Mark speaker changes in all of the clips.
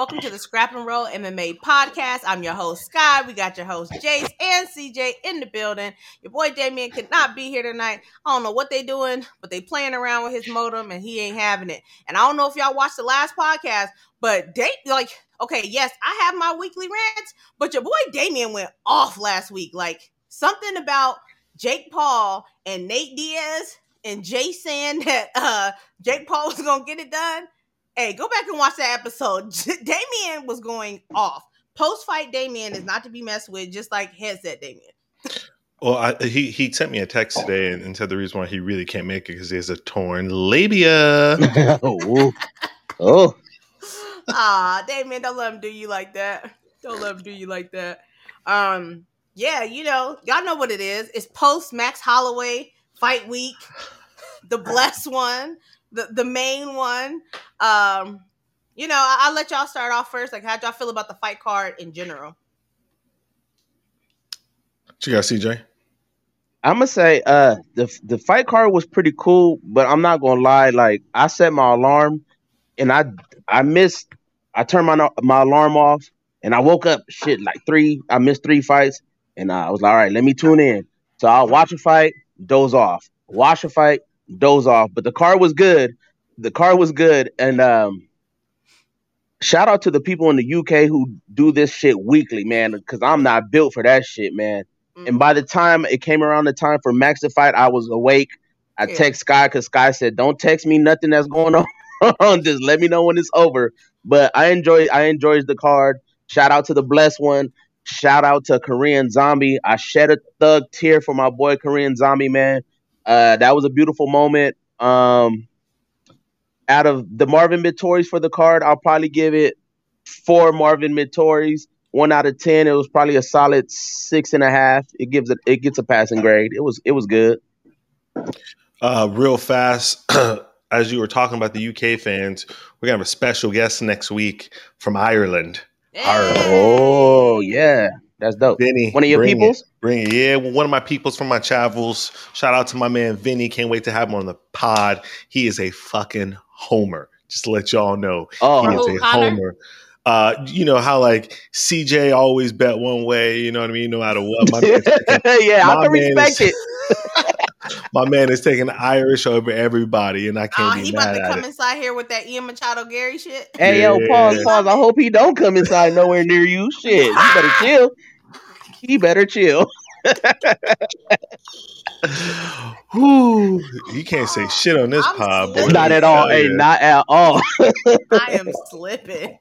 Speaker 1: Welcome to the Scrap and Roll MMA podcast. I'm your host, Sky. We got your host, Jace and CJ in the building. Your boy Damien could not be here tonight. I don't know what they doing, but they playing around with his modem and he ain't having it. And I don't know if y'all watched the last podcast, but they like, okay, yes, I have my weekly rants, but your boy Damien went off last week. Like something about Jake Paul and Nate Diaz and Jay saying that uh Jake Paul was gonna get it done Hey, go back and watch that episode. Damien was going off. Post fight Damien is not to be messed with, just like headset Damien.
Speaker 2: Well, I, he he sent me a text today and, and, said the reason why he really can't make it because he has a torn labia.
Speaker 3: oh, oh.
Speaker 1: Ah, Damien, don't let him do you like that. Don't let him do you like that. Um, yeah, you know, y'all know what it is. It's post Max Holloway fight week, the blessed one the the main one. Um, you know, I, will let y'all start off first. Like, how'd y'all feel about the fight card in general?
Speaker 2: What you got, CJ?
Speaker 3: I'm gonna say uh the the fight card was pretty cool, but I'm not gonna lie. Like, I set my alarm, and I I missed. I turned my my alarm off, and I woke up shit like three. I missed three fights, and I was like, all right, let me tune in. So I'll watch a fight, doze off. Watch a fight, doze off. But the car was good. The car was good, and um, shout out to the people in the UK who do this shit weekly, man. Because I'm not built for that shit, man. Mm-hmm. And by the time it came around the time for Max to fight, I was awake. I yeah. text Sky because Sky said, "Don't text me nothing that's going on. Just let me know when it's over." But I enjoy I enjoyed the card. Shout out to the blessed one. Shout out to Korean Zombie. I shed a thug tear for my boy Korean Zombie, man. Uh, that was a beautiful moment. Um, out of the Marvin Vettoris for the card, I'll probably give it four Marvin Vettoris. One out of ten. It was probably a solid six and a half. It gives it it gets a passing grade. It was it was good.
Speaker 2: Uh, real fast, as you were talking about the UK fans, we're gonna have a special guest next week from Ireland.
Speaker 3: Hey. Ireland. Oh yeah. That's dope.
Speaker 2: Vinny,
Speaker 3: one of your peoples.
Speaker 2: It, bring it. Yeah, one of my peoples from my travels. Shout out to my man Vinny. Can't wait to have him on the pod. He is a fucking homer. Just to let y'all know,
Speaker 3: oh,
Speaker 2: he is a Connor? homer. Uh, you know how like CJ always bet one way. You know what I mean? No matter what.
Speaker 3: My yeah, my I can respect is, it.
Speaker 2: my man is taking Irish over everybody, and I can't uh, be
Speaker 1: he
Speaker 2: mad
Speaker 1: about to
Speaker 2: at
Speaker 1: come
Speaker 2: it.
Speaker 1: inside here with that Ian Machado Garry shit.
Speaker 3: Hey yeah. yo, pause, pause. I hope he don't come inside nowhere near you. Shit, you better chill. He better chill.
Speaker 2: Whew, you can't say shit on this I'm pod, boy.
Speaker 3: Not at all. Hey, not at all.
Speaker 1: I am slipping.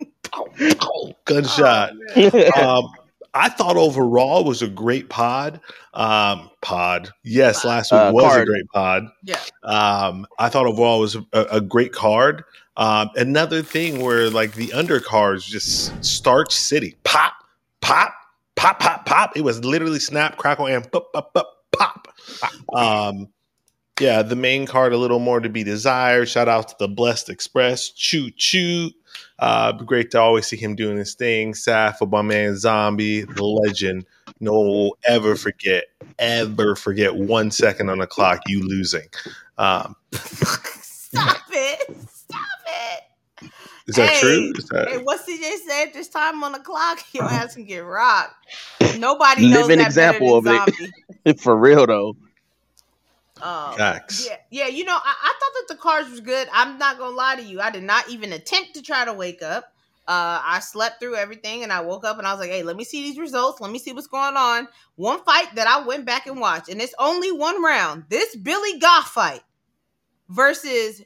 Speaker 2: Gunshot. Oh, um, I thought overall was a great pod. Um, pod. Yes, last week uh, was card. a great pod.
Speaker 1: Yeah.
Speaker 2: Um, I thought overall was a, a great card. Um, another thing where like the undercards just starch city. Pop, pop, pop, pop, pop. It was literally snap, crackle, and pop, pop, pop, pop. Um, yeah, the main card a little more to be desired. Shout out to the Blessed Express. Choo choo. Uh, great to always see him doing his thing. Sad for my man Zombie, the legend. No one will ever forget, ever forget one second on the clock you losing. Um,
Speaker 1: Stop it. Stop it.
Speaker 2: Is that hey, true? Is that...
Speaker 1: Hey, what CJ said this time on the clock, your ass can get rocked. Nobody knows Living example of zombie.
Speaker 3: it. For real though.
Speaker 1: Um, Facts. Yeah, yeah. You know, I, I, thought that the cards was good. I'm not gonna lie to you. I did not even attempt to try to wake up. Uh, I slept through everything, and I woke up and I was like, "Hey, let me see these results. Let me see what's going on." One fight that I went back and watched, and it's only one round. This Billy Goff fight versus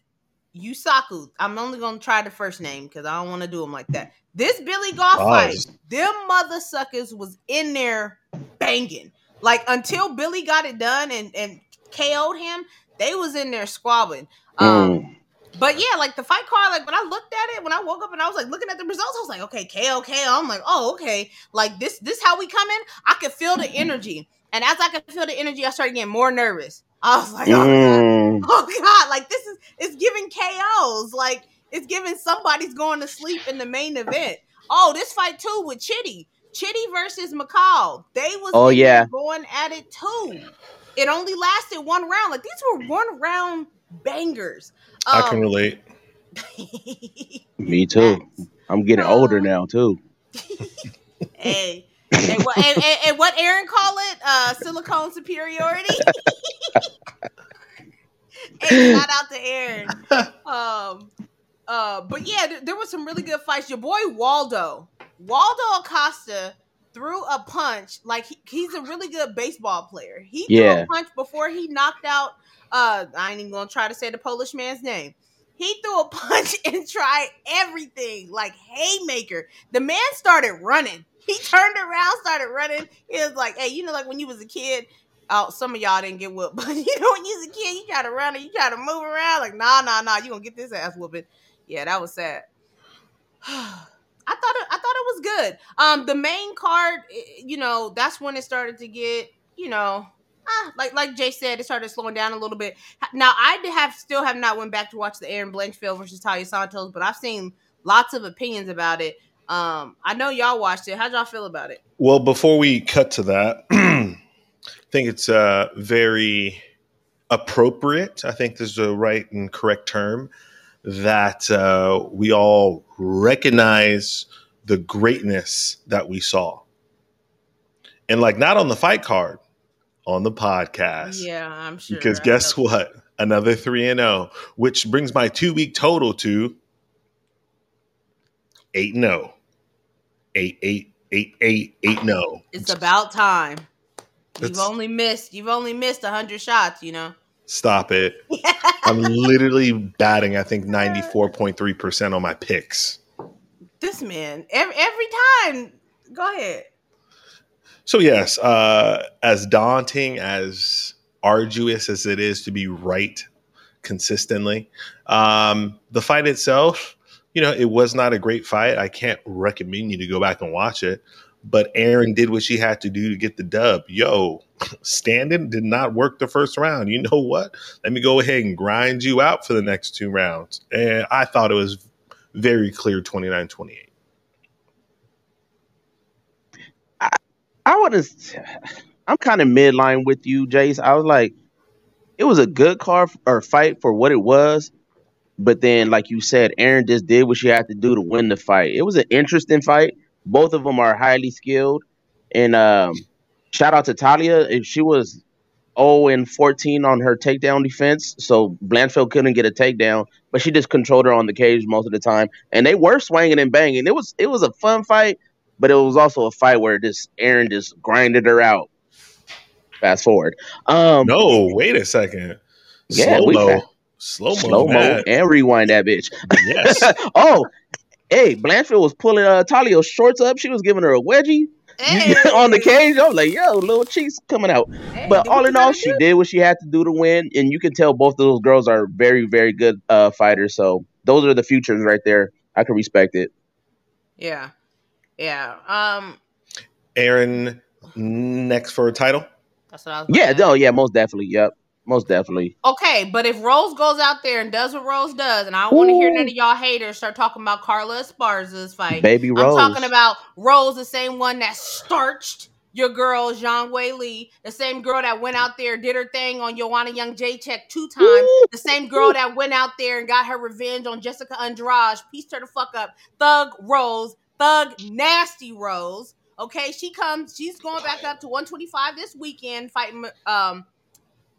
Speaker 1: Yusaku. I'm only gonna try the first name because I don't want to do them like that. This Billy Goff fight, them mother suckers was in there banging. Like until Billy got it done and and KO'd him, they was in there squabbling. Um, mm. But yeah, like the fight card, like when I looked at it, when I woke up and I was like looking at the results, I was like, okay, KO, KO. I'm like, oh, okay. Like this, this how we come in. I could feel the energy. And as I could feel the energy, I started getting more nervous. I was like, oh, mm. God. oh God, like this is it's giving KOs. Like it's giving somebody's going to sleep in the main event. Oh, this fight too with Chitty. Chitty versus McCall. They was
Speaker 3: oh yeah
Speaker 1: going at it too. It only lasted one round. Like these were one round bangers.
Speaker 2: Um, I can um, relate.
Speaker 3: Me too. I'm getting older now too.
Speaker 1: hey, and what, and, and, and what Aaron call it? Uh, silicone superiority. hey, shout out to Aaron. Um, uh, but yeah, there, there was some really good fights. Your boy Waldo, Waldo Acosta threw a punch like he, he's a really good baseball player. He threw a punch before he knocked out. Uh, I ain't even gonna try to say the Polish man's name. He threw a punch and tried everything like haymaker. The man started running. He turned around, started running. He was like, "Hey, you know, like when you was a kid." Oh, some of y'all didn't get whooped, but you know when you was a kid, you try to run and you try to move around. Like, nah, nah, nah, you gonna get this ass whooping. Yeah, that was sad. I thought it, I thought it was good. Um, the main card, you know, that's when it started to get, you know, ah, like like Jay said, it started slowing down a little bit. Now I have still have not went back to watch the Erin Blanchfield versus Taila Santos, but I've seen lots of opinions about it. Um, I know y'all watched it. How'd y'all feel about it?
Speaker 2: Well, before we cut to that, I think it's uh, very appropriate. I think this is the right and correct term that uh, we all recognize the greatness that we saw. And like not on the fight card, on the podcast.
Speaker 1: Yeah, I'm sure.
Speaker 2: Because
Speaker 1: I
Speaker 2: guess
Speaker 1: felt-
Speaker 2: what? Another 3 and 0, which brings my 2 week total to 8 and 0. 8 8 8 8 8 0.
Speaker 1: It's about time. You've
Speaker 2: It's-
Speaker 1: only missed. You've only missed hundred shots. You know.
Speaker 2: Stop it. I'm literally batting, I think, 94.3% on my picks.
Speaker 1: This man every every time. Go ahead.
Speaker 2: So, yes, uh, as daunting, as arduous as it is to be right consistently, um, the fight itself, you know, it was not a great fight. I can't recommend you to go back and watch it. But Erin did what she had to do to get the dub. Yo, standing did not work the first round. You know what? Let me go ahead and grind you out for the next two rounds. And I thought it was very clear 29 28.
Speaker 3: I would have. I'm kind of midline with you, Jace. I was like, it was a good car or fight for what it was, but then, like you said, Erin just did what she had to do to win the fight. It was an interesting fight. Both of them are highly skilled, and um, shout out to Taila. If she was 0 and 14 on her takedown defense, so Blanchfield couldn't get a takedown, but she just controlled her on the cage most of the time, and they were swinging and banging. It was it was a fun fight but it was also a fight where this Erin just grinded her out. Fast forward. Um
Speaker 2: No, wait a second.
Speaker 3: Yeah,
Speaker 2: Slow
Speaker 3: we fa-
Speaker 2: Slow mo.
Speaker 3: slow mo and rewind that bitch.
Speaker 2: Yes.
Speaker 3: oh, hey, Blanchfield was pulling uh, Taila's shorts up. She was giving her a wedgie on the cage. I was like, yo, little cheeks coming out.
Speaker 1: Hey,
Speaker 3: But all in all,
Speaker 1: gotta
Speaker 3: she
Speaker 1: do.
Speaker 3: did what she had to do to win, and you can tell both of those girls are very, very good uh, fighters. So those are the futures right there. I can respect it.
Speaker 1: Yeah, yeah. Um,
Speaker 2: Erin next for a title.
Speaker 1: that's what I was.
Speaker 3: Yeah,
Speaker 1: about
Speaker 3: no, yeah, most definitely. Yep, most definitely.
Speaker 1: Okay, but if Rose goes out there and does what Rose does, and I don't want to hear none of y'all haters start talking about Carla Esparza's fight.
Speaker 3: Baby Rose.
Speaker 1: I'm talking about Rose, the same one that starched your girl Zhang Weili, the same girl that went out there did her thing on Joanna Jedrzejczyk two times,
Speaker 3: Ooh.
Speaker 1: the same girl that went out there and got her revenge on Jessica Andrade, pieced her the fuck up. Thug Rose, Thug Nasty Rose. Okay, she comes. She's going back up to 125 this weekend, fighting um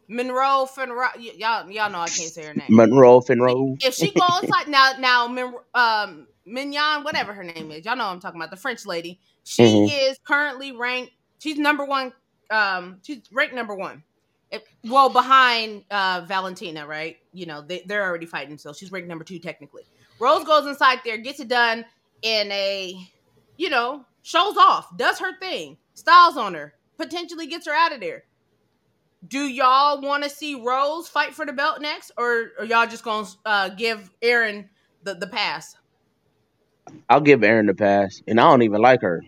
Speaker 1: Monroe Finro. y- Y'all, y'all know I can't say her name
Speaker 3: Monroe Finroe.
Speaker 1: if she goes like now now Min, um Mignon, whatever her name is, y'all know I'm talking about, the French lady. She
Speaker 3: Mhm.
Speaker 1: is currently ranked. She's number one. Um, she's ranked number one. If, well, behind uh Valentina, right? You know they they're already fighting, so she's ranked number two technically. Rose goes inside there, gets it done in a, you know, shows off, does her thing, styles on her, potentially gets her out of there. Do y'all want to see Rose fight for the belt next, or are y'all just gonna uh, give Erin the the pass?
Speaker 3: I'll give Erin the pass, and I don't even like her,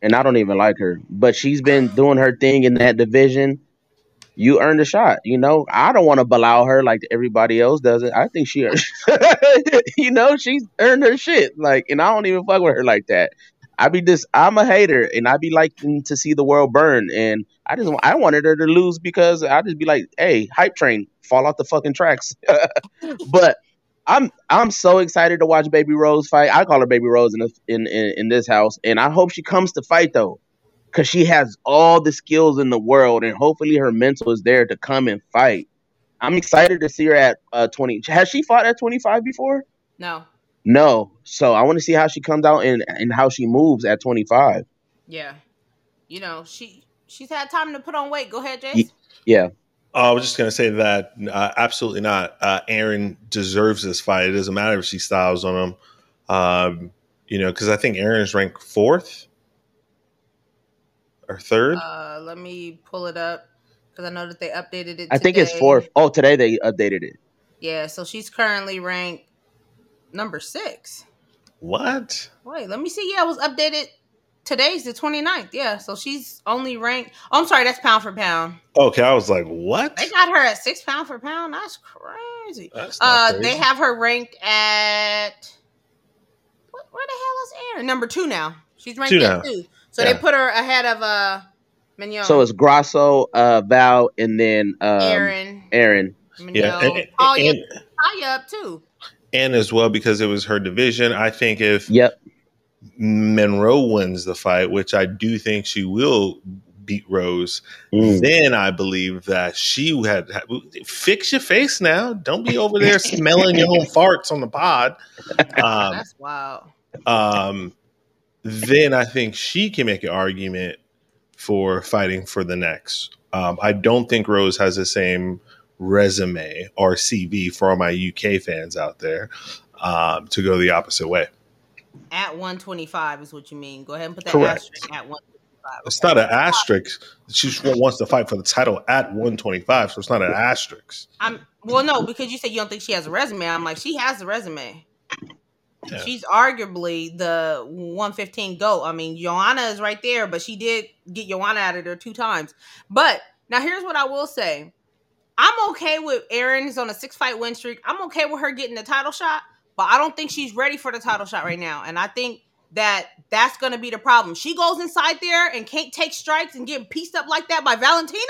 Speaker 3: and I don't even like her. But she's been doing her thing in that division. You earned a shot. You know, I don't want to below her like everybody else does it. I think she, you know, she's earned her shit. Like, and I don't even fuck with her like that. I be just, I'm a hater, and I be liking to see the world burn. And I just, I wanted her to lose because I just be like, hey, hype train, fall off the fucking tracks. but I'm I'm so excited to watch Baby Rose fight. I call her Baby Rose in this, in, in in this house, and I hope she comes to fight though, because she has all the skills in the world, and hopefully her mental is there to come and fight. I'm excited to see her at uh, 20. Has she fought at 25 before?
Speaker 1: No.
Speaker 3: No. So I want to see how she comes out and and how she moves at 25.
Speaker 1: Yeah. You know she she's had time to put on weight. Go ahead, Jace.
Speaker 3: Yeah.
Speaker 2: Uh, I was just going to say that uh, absolutely not. Uh, Erin deserves this fight. It doesn't matter if she styles on him. Um, you know, because I think Erin is ranked fourth or third.
Speaker 1: Uh, let me pull it up because I know that they updated it.
Speaker 3: I think it's fourth. Oh, today they updated it.
Speaker 1: Yeah, so she's currently ranked number six.
Speaker 2: What?
Speaker 1: Wait, let me see. Yeah, it was updated Today's the 29th. Yeah. So she's only ranked. Oh, I'm sorry. That's pound for pound.
Speaker 2: Okay. I was like, what?
Speaker 1: They got her at six pound for pound. That's crazy. That's uh, crazy. They have her ranked at. What, where the hell is Erin? Number two now. She's ranked two at two. So yeah. they put her ahead of uh, Mignon.
Speaker 3: So it's Grasso, uh, Val, and then um, Erin. Erin.
Speaker 2: Mignon. Yeah. And, and, and,
Speaker 1: up too.
Speaker 2: And as well because it was her division. I think if.
Speaker 3: Yep
Speaker 2: Monroe wins the fight, which I do think she will beat Rose, mm. then I believe that she had fix your face now. Don't be over there smelling your own farts on the pod.
Speaker 1: Um, That's wow.
Speaker 2: Um, then I think she can make an argument for fighting for the next. Um, I don't think Rose has the same resume or CV for all my UK fans out there um, to go the opposite way
Speaker 1: at 125 is what you mean. Go ahead and put that Correct. asterisk at 125.
Speaker 2: It's not an asterisk. She just wants to fight for the title at 125, so it's not an asterisk.
Speaker 1: I'm well, no, because you said you don't think she has a resume. I'm like, she has a resume. Yeah. She's arguably the 115 GOAT. I mean, Joanna is right there, but she did get Joanna out of there two times. But now here's what I will say. I'm okay with Erin's on a six fight win streak. I'm okay with her getting the title shot but I don't think she's ready for the title shot right now. And I think that that's going to be the problem. She goes inside there and can't take strikes and get pieced up like that by Valentina.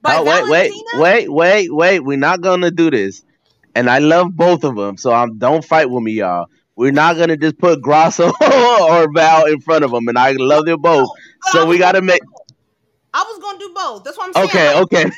Speaker 3: By oh wait, Valentina? wait, wait, wait, wait! We're not gonna do this. And I love both of them, so I'm don't fight with me, y'all. We're not gonna just put Grasso or Val in front of them, and I love them both. So we got to make.
Speaker 1: I was gonna do both. That's what I'm saying.
Speaker 3: Okay,
Speaker 1: like,
Speaker 3: okay.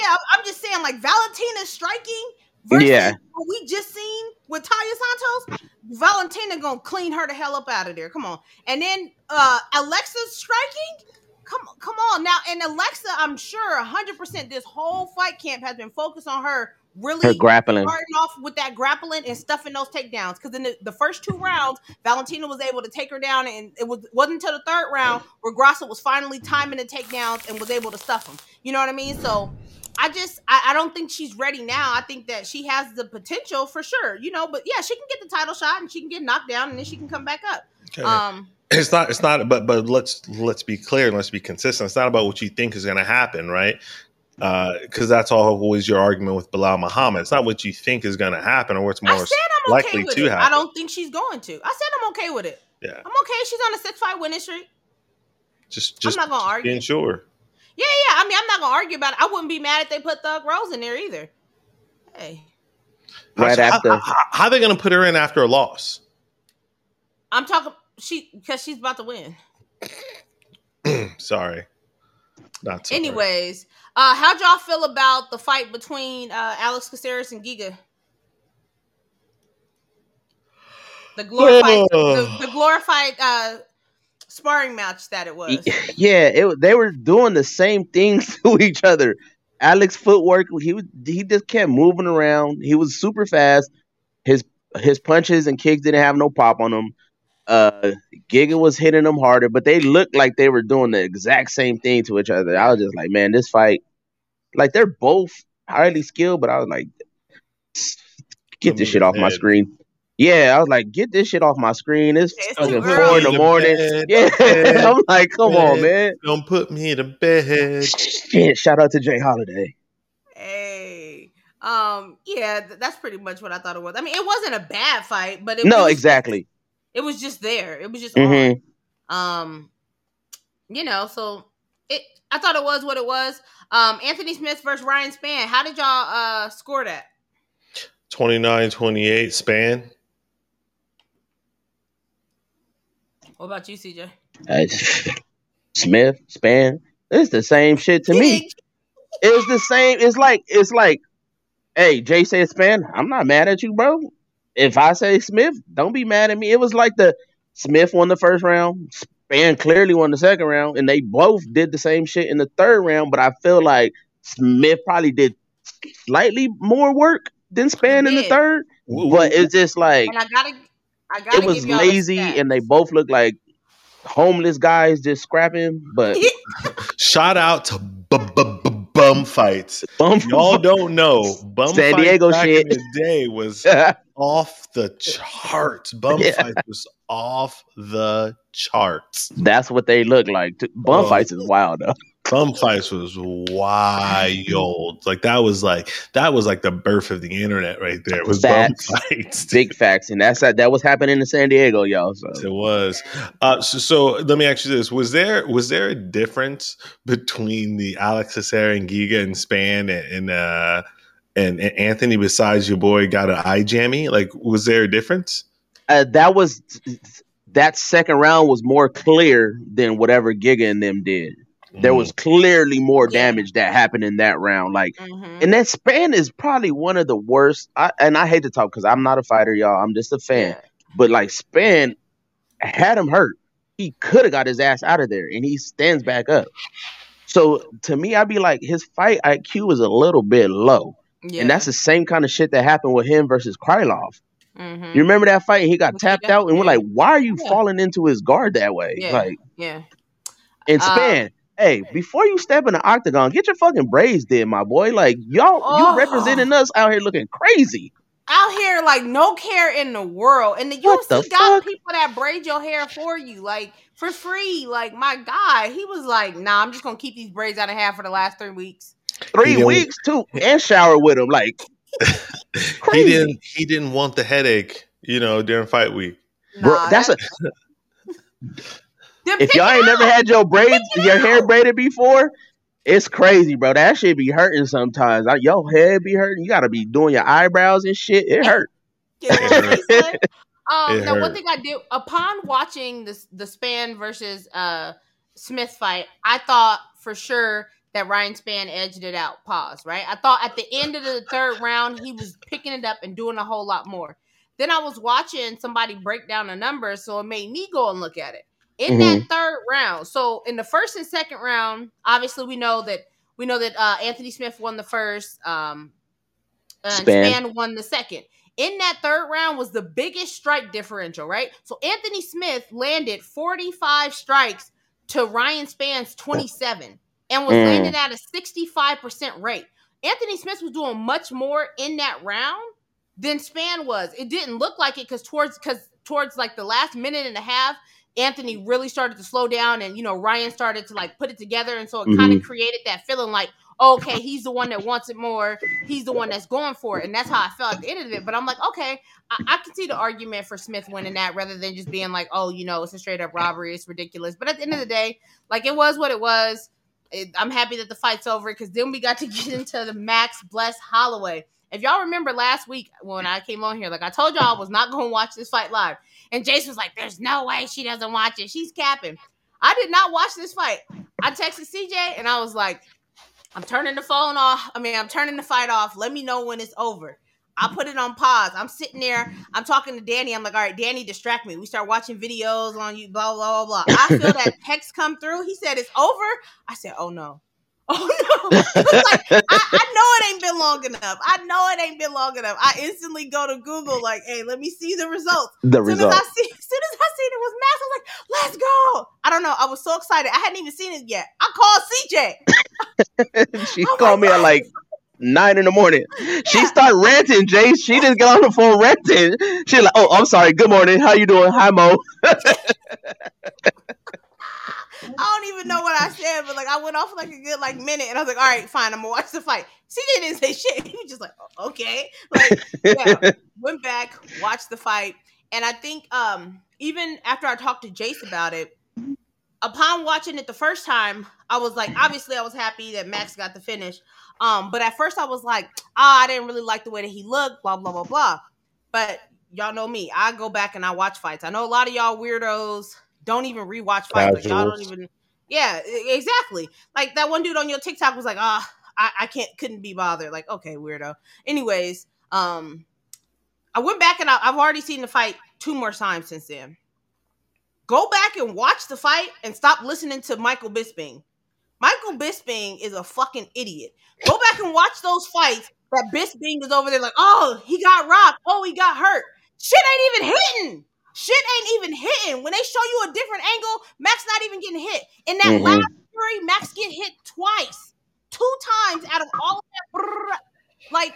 Speaker 1: yeah, I'm just saying, like Valentina's striking versus yeah. what we just seen with Taila Santos, Valentina gonna clean her the hell up out of there. Come on. And then uh Alexa's striking. Come come on now. And Alexa, I'm sure 100% this whole fight camp has been focused on her really
Speaker 3: her grappling
Speaker 1: starting off with that grappling and stuffing those takedowns because in the, the first two rounds valentina was able to take her down and it was wasn't until the third round where Grasso was finally timing the takedowns and was able to stuff them you know what i mean so I just I, I, don't think she's ready now. I think that she has the potential for sure, you know. But yeah, she can get the title shot and she can get knocked down and then she can come back up. Okay. Um,
Speaker 2: it's not. It's not. But but let's let's be clear let's be consistent. It's not about what you think is going to happen, right? Because uh, that's always your argument with Belal Muhammad. It's not what you think is going to happen or what's more likely
Speaker 1: okay
Speaker 2: to
Speaker 1: it.
Speaker 2: happen.
Speaker 1: I don't think she's going to. I said I'm okay with it.
Speaker 2: Yeah,
Speaker 1: I'm okay. She's on a six fight winning streak.
Speaker 2: Just just I'm not gonna argue. Being sure.
Speaker 1: Yeah, yeah. I mean, I'm not gonna argue about it. I wouldn't be mad if they put Thug Rose in there either. Hey.
Speaker 3: Right how, after.
Speaker 2: How, how, how, are they gonna put her in after a loss?
Speaker 1: I'm talking she because she's about to win.
Speaker 2: sorry. Not sorry.
Speaker 1: Anyways, uh, how'd y'all feel about the fight between uh, Alex Caceres and Giga? The glorified, the, the, glorified uh, sparring match that it was.
Speaker 3: Yeah, it they were doing the same things to each other. Alex footwork, he was he just kept moving around. He was super fast. His his punches and kicks didn't have no pop on them. Uh, Giga was hitting them harder, but they looked like they were doing the exact same thing to each other. I was just like, man, this fight, like they're both highly skilled, but I was like, get this shit off my screen. Yeah, I was like, get this shit off my screen. It's, it's fucking four in the morning. Bed, yeah, I'm like, come bed. on, man.
Speaker 2: Don't put me to bed.
Speaker 3: Shit, shout out to Jay Holiday.
Speaker 1: Hey, um, yeah, that's pretty much what I thought it was. I mean, it wasn't a bad fight, but it
Speaker 3: no,
Speaker 1: was,
Speaker 3: exactly.
Speaker 1: It was just there. It was just mm-hmm. Um, you know, so it. I thought it was what it was. Um, Anthony Smith versus Ryan Spann. How did y'all uh score that?
Speaker 2: 29 28 Spann.
Speaker 1: What about you, CJ?
Speaker 3: Uh, Smith, Spann. It's the same shit to me. It's the same. It's like it's like, hey, Jay said Spann. I'm not mad at you, bro. If I say Smith, don't be mad at me. It was like the Smith won the first round, Spann clearly won the second round, and they both did the same shit in the third round. But I feel like Smith probably did slightly more work than Spann in the third. But it's just like
Speaker 1: and I gotta, I gotta
Speaker 3: it was lazy, and they both look like homeless guys just scrapping. But
Speaker 2: shout out to bum fights. Bum Y'all don't know bum
Speaker 3: San Diego back shit.
Speaker 2: in the day was off the charts. Bum yeah. fights was off the charts.
Speaker 3: That's what they look like. Bum oh. fights is wild though.
Speaker 2: Bum fights was wild. Like that was like that was like the birth of the internet right there. It was facts. bum fights.
Speaker 3: Big facts. And that's that was happening in San Diego, y'all. So
Speaker 2: it was. Uh, so, so let me ask you this. Was there was there a difference between the Alex Caceres and Giga and Spann and, and uh and, and Anthony besides your boy got an eye jammy? Like was there a difference?
Speaker 3: Uh, that was that second round was more clear than whatever Giga and them did. There was mm-hmm. clearly more damage that happened in that round. Like, mm-hmm. and that Spann is probably one of the worst. I, and I hate to talk because I'm not a fighter, y'all. I'm just a fan. But like, Spann had him hurt. He could have got his ass out of there, and he stands back up. So to me, I'd be like, his fight IQ is a little bit low, yeah. and that's the same kind of shit that happened with him versus Krylov. Mm-hmm. You remember that fight? He got tapped out, and we're like, "Why are you yeah. falling into his guard that way?"
Speaker 1: Yeah.
Speaker 3: Like,
Speaker 1: yeah.
Speaker 3: And Spann, uh, hey, before you step in the octagon, get your fucking braids did, my boy. Like y'all, oh. you representing us out here looking crazy.
Speaker 1: Out here, like no care in the world, and the UFC the got people that braid your hair for you, like for free. Like my guy, he was like, "Nah, I'm just gonna keep these braids out of half for the last three weeks."
Speaker 3: Three weeks too, and shower with him. Like
Speaker 2: he didn't. He didn't want the headache, you know, during fight week.
Speaker 3: Nah, Bro, that's, that's a. if y'all ain't never had your braids, your hair braided before, it's crazy, bro. That shit be hurting sometimes. Like, your head be hurting. You gotta be doing your eyebrows and shit. It hurt.
Speaker 1: um, now, hurt. one thing I did upon watching this the Spann versus uh Smith fight, I thought for sure that Ryan Spann edged it out. Pause. Right. I thought at the end of the third round he was picking it up and doing a whole lot more. Then I was watching somebody break down the numbers, so it made me go and look at it in mm-hmm. that third round. So in the first and second round, obviously we know that we know that uh, Anthony Smith won the first, um, and Spann. Spann won the second. In that third round was the biggest strike differential, right? So Anthony Smith landed 45 strikes to Ryan Spann's 27 and was mm. landing at a 65% rate. Anthony Smith was doing much more in that round than Spann was. It didn't look like it because towards because towards like the last minute and a half, Anthony really started to slow down and you know Ryan started to like put it together and so it mm-hmm. kind of created that feeling like okay he's the one that wants it more he's the one that's going for it and that's how I felt at the end of it but I'm like okay I, I can see the argument for Smith winning that rather than just being like oh you know it's a straight up robbery it's ridiculous but at the end of the day like it was what it was I'm happy that the fight's over because then we got to get into the Max Bless Holloway if y'all remember last week when I came on here like I told y'all I was not going to watch this fight live and Jason was like, "There's no way she doesn't watch it. She's capping." I did not watch this fight. I texted CJ and I was like, "I'm turning the phone off. I mean, I'm turning the fight off. Let me know when it's over." I put it on pause. I'm sitting there. I'm talking to Danny. I'm like, all right, Danny, distract me. We start watching videos on you, blah, blah, blah, blah. I feel that text come through. He said, it's over. I said, oh no. Oh no! like, I, I, know it ain't been long enough. I know it ain't been long enough. I instantly go to Google, like, hey, let me see the results.
Speaker 3: The as results.
Speaker 1: As, see, as soon as I seen it was massive, I was like, let's go. I don't know. I was so excited. I hadn't even seen it yet. I
Speaker 3: called CJ. she oh called me at like nine in the morning. Yeah. She started ranting, Jay. She just get on the phone ranting. She's like, "Oh, I'm sorry. Good morning. How you doing? Hi, Mo."
Speaker 1: I don't even know what I said, but like I went off for like a good like minute, and I was like, all right, fine, I'm gonna watch the fight. CJ didn't say shit. He was just like, okay, like yeah. went back, watched the fight, and I think um even after I talked to Jace about it, upon watching it the first time, I was like, obviously, I was happy that Max got the finish. Um, but at first, I was like, ah, I didn't really like the way that he looked, blah blah blah blah. But y'all know me, I go back and I watch fights. I know a lot of y'all weirdos don't even rewatch fights. Like y'all don't even. Yeah, exactly. Like that one dude on your TikTok was like, ah, I, I can't, couldn't be bothered. Like, okay, weirdo. Anyways, um, I went back and I, I've already seen the fight two more times since then. Go back and watch the fight and stop listening to Michael Bisping. Michael Bisping is a fucking idiot. Go back and watch those fights that Bisping is over there like, oh, he got rocked. Oh, he got hurt. Shit ain't even hitting. Shit ain't even hitting. When they show you a different angle, Max not even getting hit. In that mm-hmm. last three, Max get hit twice, two times out of all of that. Like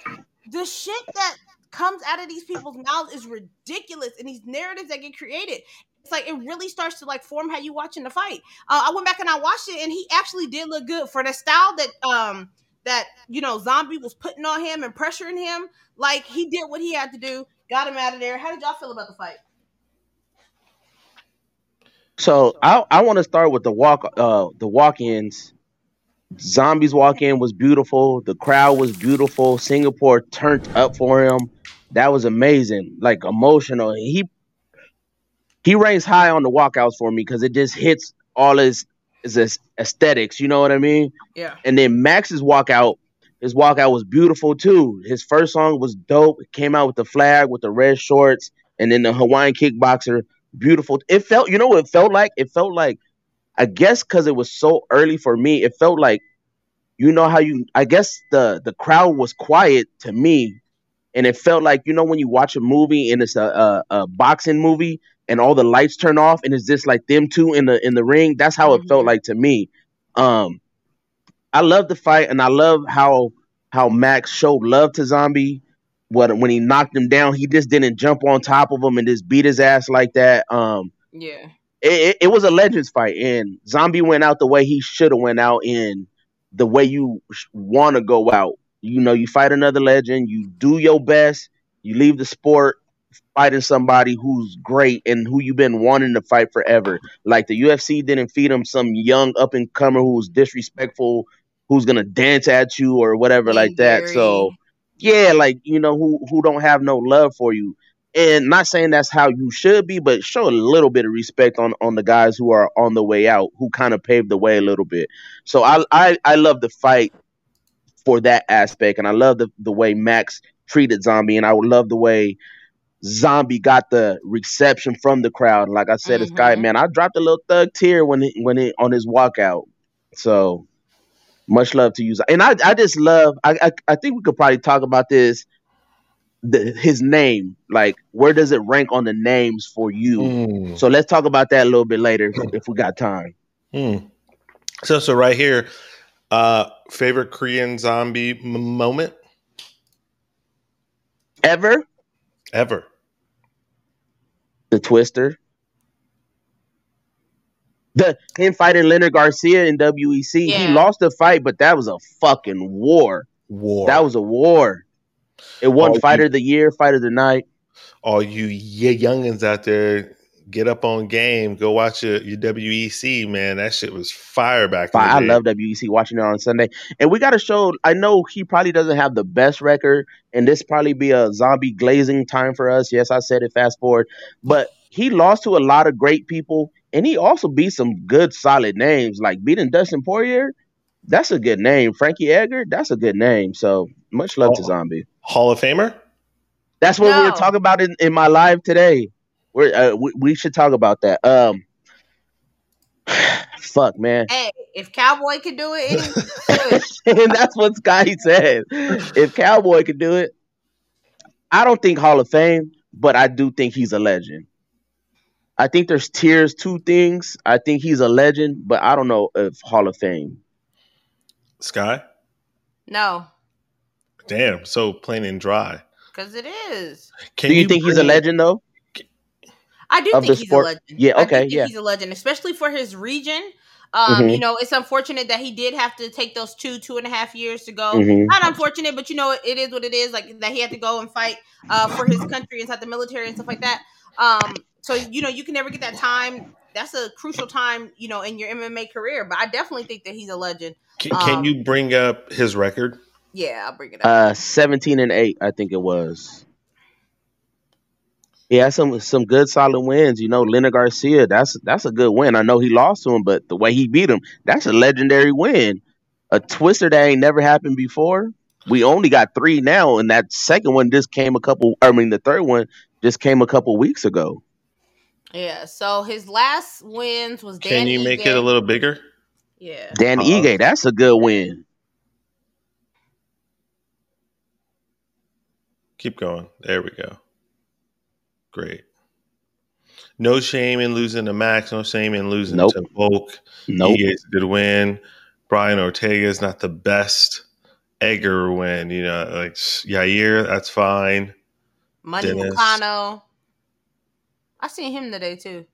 Speaker 1: the shit that comes out of these people's mouths is ridiculous, and these narratives that get created it's like it really starts to like form how you watching the fight. Uh, I went back and I watched it, and he actually did look good for the style that um that you know Zombie was putting on him and pressuring him. Like he did what he had to do, got him out of there. How did y'all feel about the fight?
Speaker 3: So I I want to start with the walk uh the walk-ins. Zombies walk in was beautiful. The crowd was beautiful. Singapore turned up for him. That was amazing. Like emotional. He he ranks high on the walkouts for me because it just hits all his his aesthetics. You know what I mean?
Speaker 1: Yeah.
Speaker 3: And then Max's walkout, his walkout was beautiful too. His first song was dope. It came out with the flag with the red shorts, and then the Hawaiian kickboxer, beautiful. It felt, you know, what it felt like. It felt like, I guess, because it was so early for me. It felt like, you know how you. I guess the the crowd was quiet to me, and it felt like you know when you watch a movie and it's a, a, a boxing movie and all the lights turn off and it's just like them two in the in the ring. That's how it mm-hmm. felt like to me. Um, I love the fight and I love how how Max showed love to Zombie. What when he knocked him down, he just didn't jump on top of him and just beat his ass like that. Um,
Speaker 1: yeah,
Speaker 3: it, it, it was a legends fight, and Zombie went out the way he should have went out in the way you want to go out. You know, you fight another legend, you do your best, you leave the sport, fighting somebody who's great and who you've been wanting to fight forever. Like the UFC didn't feed him some young up and comer who's disrespectful, who's gonna dance at you or whatever like that. So yeah, like you know who who don't have no love for you. And not saying that's how you should be, but show a little bit of respect on on the guys who are on the way out, who kind of paved the way a little bit. So I I I love the fight for that aspect, and I love the the way Max treated Zombie, and I would love the way Zombie got the reception from the crowd. Like I said, mm-hmm. this guy, man, I dropped a little thug tear when he, when he, on his walkout. So much love to you, and I I just love. I I, I think we could probably talk about this. The, his name, like where does it rank on the names for you? Mm. So let's talk about that a little bit later if, if we got time.
Speaker 2: Mm. So so right here, uh favorite Korean zombie m- moment
Speaker 3: ever
Speaker 2: ever.
Speaker 3: The Twister. The him fighting Leonard Garcia in WEC. Yeah. He lost the fight, but that was a fucking war.
Speaker 2: War.
Speaker 3: That was a war. It won all Fighter you, of the Year, Fighter of the Night.
Speaker 2: All you youngins out there get up on game, go watch your, your WEC, man. That shit was fire back
Speaker 3: then. I love WEC watching it on Sunday. And we got to show, I know he probably doesn't have the best record, and this probably be a zombie glazing time for us. Yes, I said it fast forward. But he lost to a lot of great people, and he also beat some good, solid names, like beating Dustin Poirier. That's a good name. Frankie Edgar, that's a good name. So much love oh, to Zombie.
Speaker 2: Hall of Famer?
Speaker 3: That's what no. we were talking about in, in my live today. We're, uh, we, we should talk about that. Um, fuck, man.
Speaker 1: Hey, if Cowboy can do
Speaker 3: it, and that's what Scotty said. If Cowboy can do it, I don't think Hall of Fame, but I do think he's a legend. I think there's tiers two things. I think he's a legend, but I don't know if Hall of Fame.
Speaker 2: Sky?
Speaker 1: No.
Speaker 2: Damn, so plain and dry.
Speaker 1: Because it is.
Speaker 3: Can do you, you think he's a legend though?
Speaker 1: I do think he's sport. a legend.
Speaker 3: Yeah, okay, yeah.
Speaker 1: He's a legend, especially for his region. Um, mm-hmm. You know, it's unfortunate that he did have to take those two, two and a half years to go. Mm-hmm. Not unfortunate, but you know, it is what it is. Like that he had to go and fight uh, for his country inside the military and stuff like that. Um, so you know, you can never get that time that's a crucial time, you know, in your MMA career. But I definitely think that he's a legend.
Speaker 2: Can, can um, you bring up his record?
Speaker 1: Yeah, I'll bring it
Speaker 3: up. Uh, seventeen and eight, I think it was. He had some some good solid wins. You know, Leonard Garcia, that's that's a good win. I know he lost to him, but the way he beat him, that's a legendary win. A twister that ain't never happened before. We only got three now, and that second one just came a couple. I mean, the third one just came a couple weeks ago.
Speaker 1: Yeah. So his last wins was.
Speaker 2: Dan Can you Ige. make it a little bigger?
Speaker 1: Yeah.
Speaker 3: Dan uh Ige, that's a good win.
Speaker 2: Keep going. There we go. Great. No shame in losing to Max. No shame in losing nope. to Volk.
Speaker 3: Nope.
Speaker 2: He a good win. Brian Ortega is not the best Egger win. You know, like Yair, that's fine.
Speaker 1: Money Moicano. I seen him today too.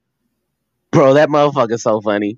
Speaker 3: Bro, that motherfucker's so funny.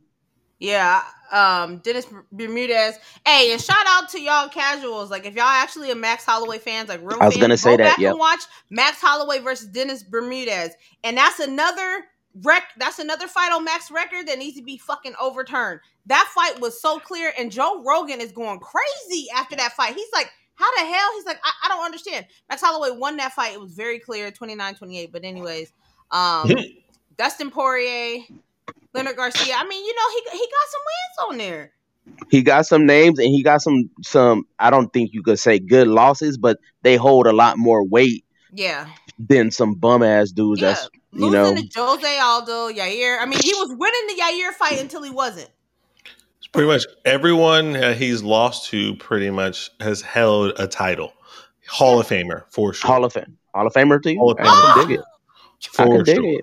Speaker 1: Yeah, um, Dennis Bermudez. Hey, and shout out to y'all casuals. Like, if y'all actually are Max Holloway fans, like real
Speaker 3: I was
Speaker 1: fans,
Speaker 3: gonna say that. Yeah,
Speaker 1: watch Max Holloway versus Dennis Bermudez, and that's another rec. That's another fight on Max record that needs to be fucking overturned. That fight was so clear, and Joe Rogan is going crazy after that fight. He's like, how the hell? He's like, I, I don't understand. Max Holloway won that fight. It was very clear, 29-28. But anyways, um, Dustin Poirier, Leonard Garcia. I mean, you know, he he got some wins on there.
Speaker 3: He got some names and he got some some I don't think you could say good losses, but they hold a lot more weight.
Speaker 1: Yeah.
Speaker 3: Than some bum ass dudes yeah. that's you Losing know
Speaker 1: to Jose Aldo, Yair. I mean, he was winning the Yair fight until he wasn't.
Speaker 2: Pretty much everyone he's lost to pretty much has held a title. Hall of Famer for sure.
Speaker 3: Hall of Fame. Hall of Famer to you? Hall of Famer. I can dig it. For I can dig sure.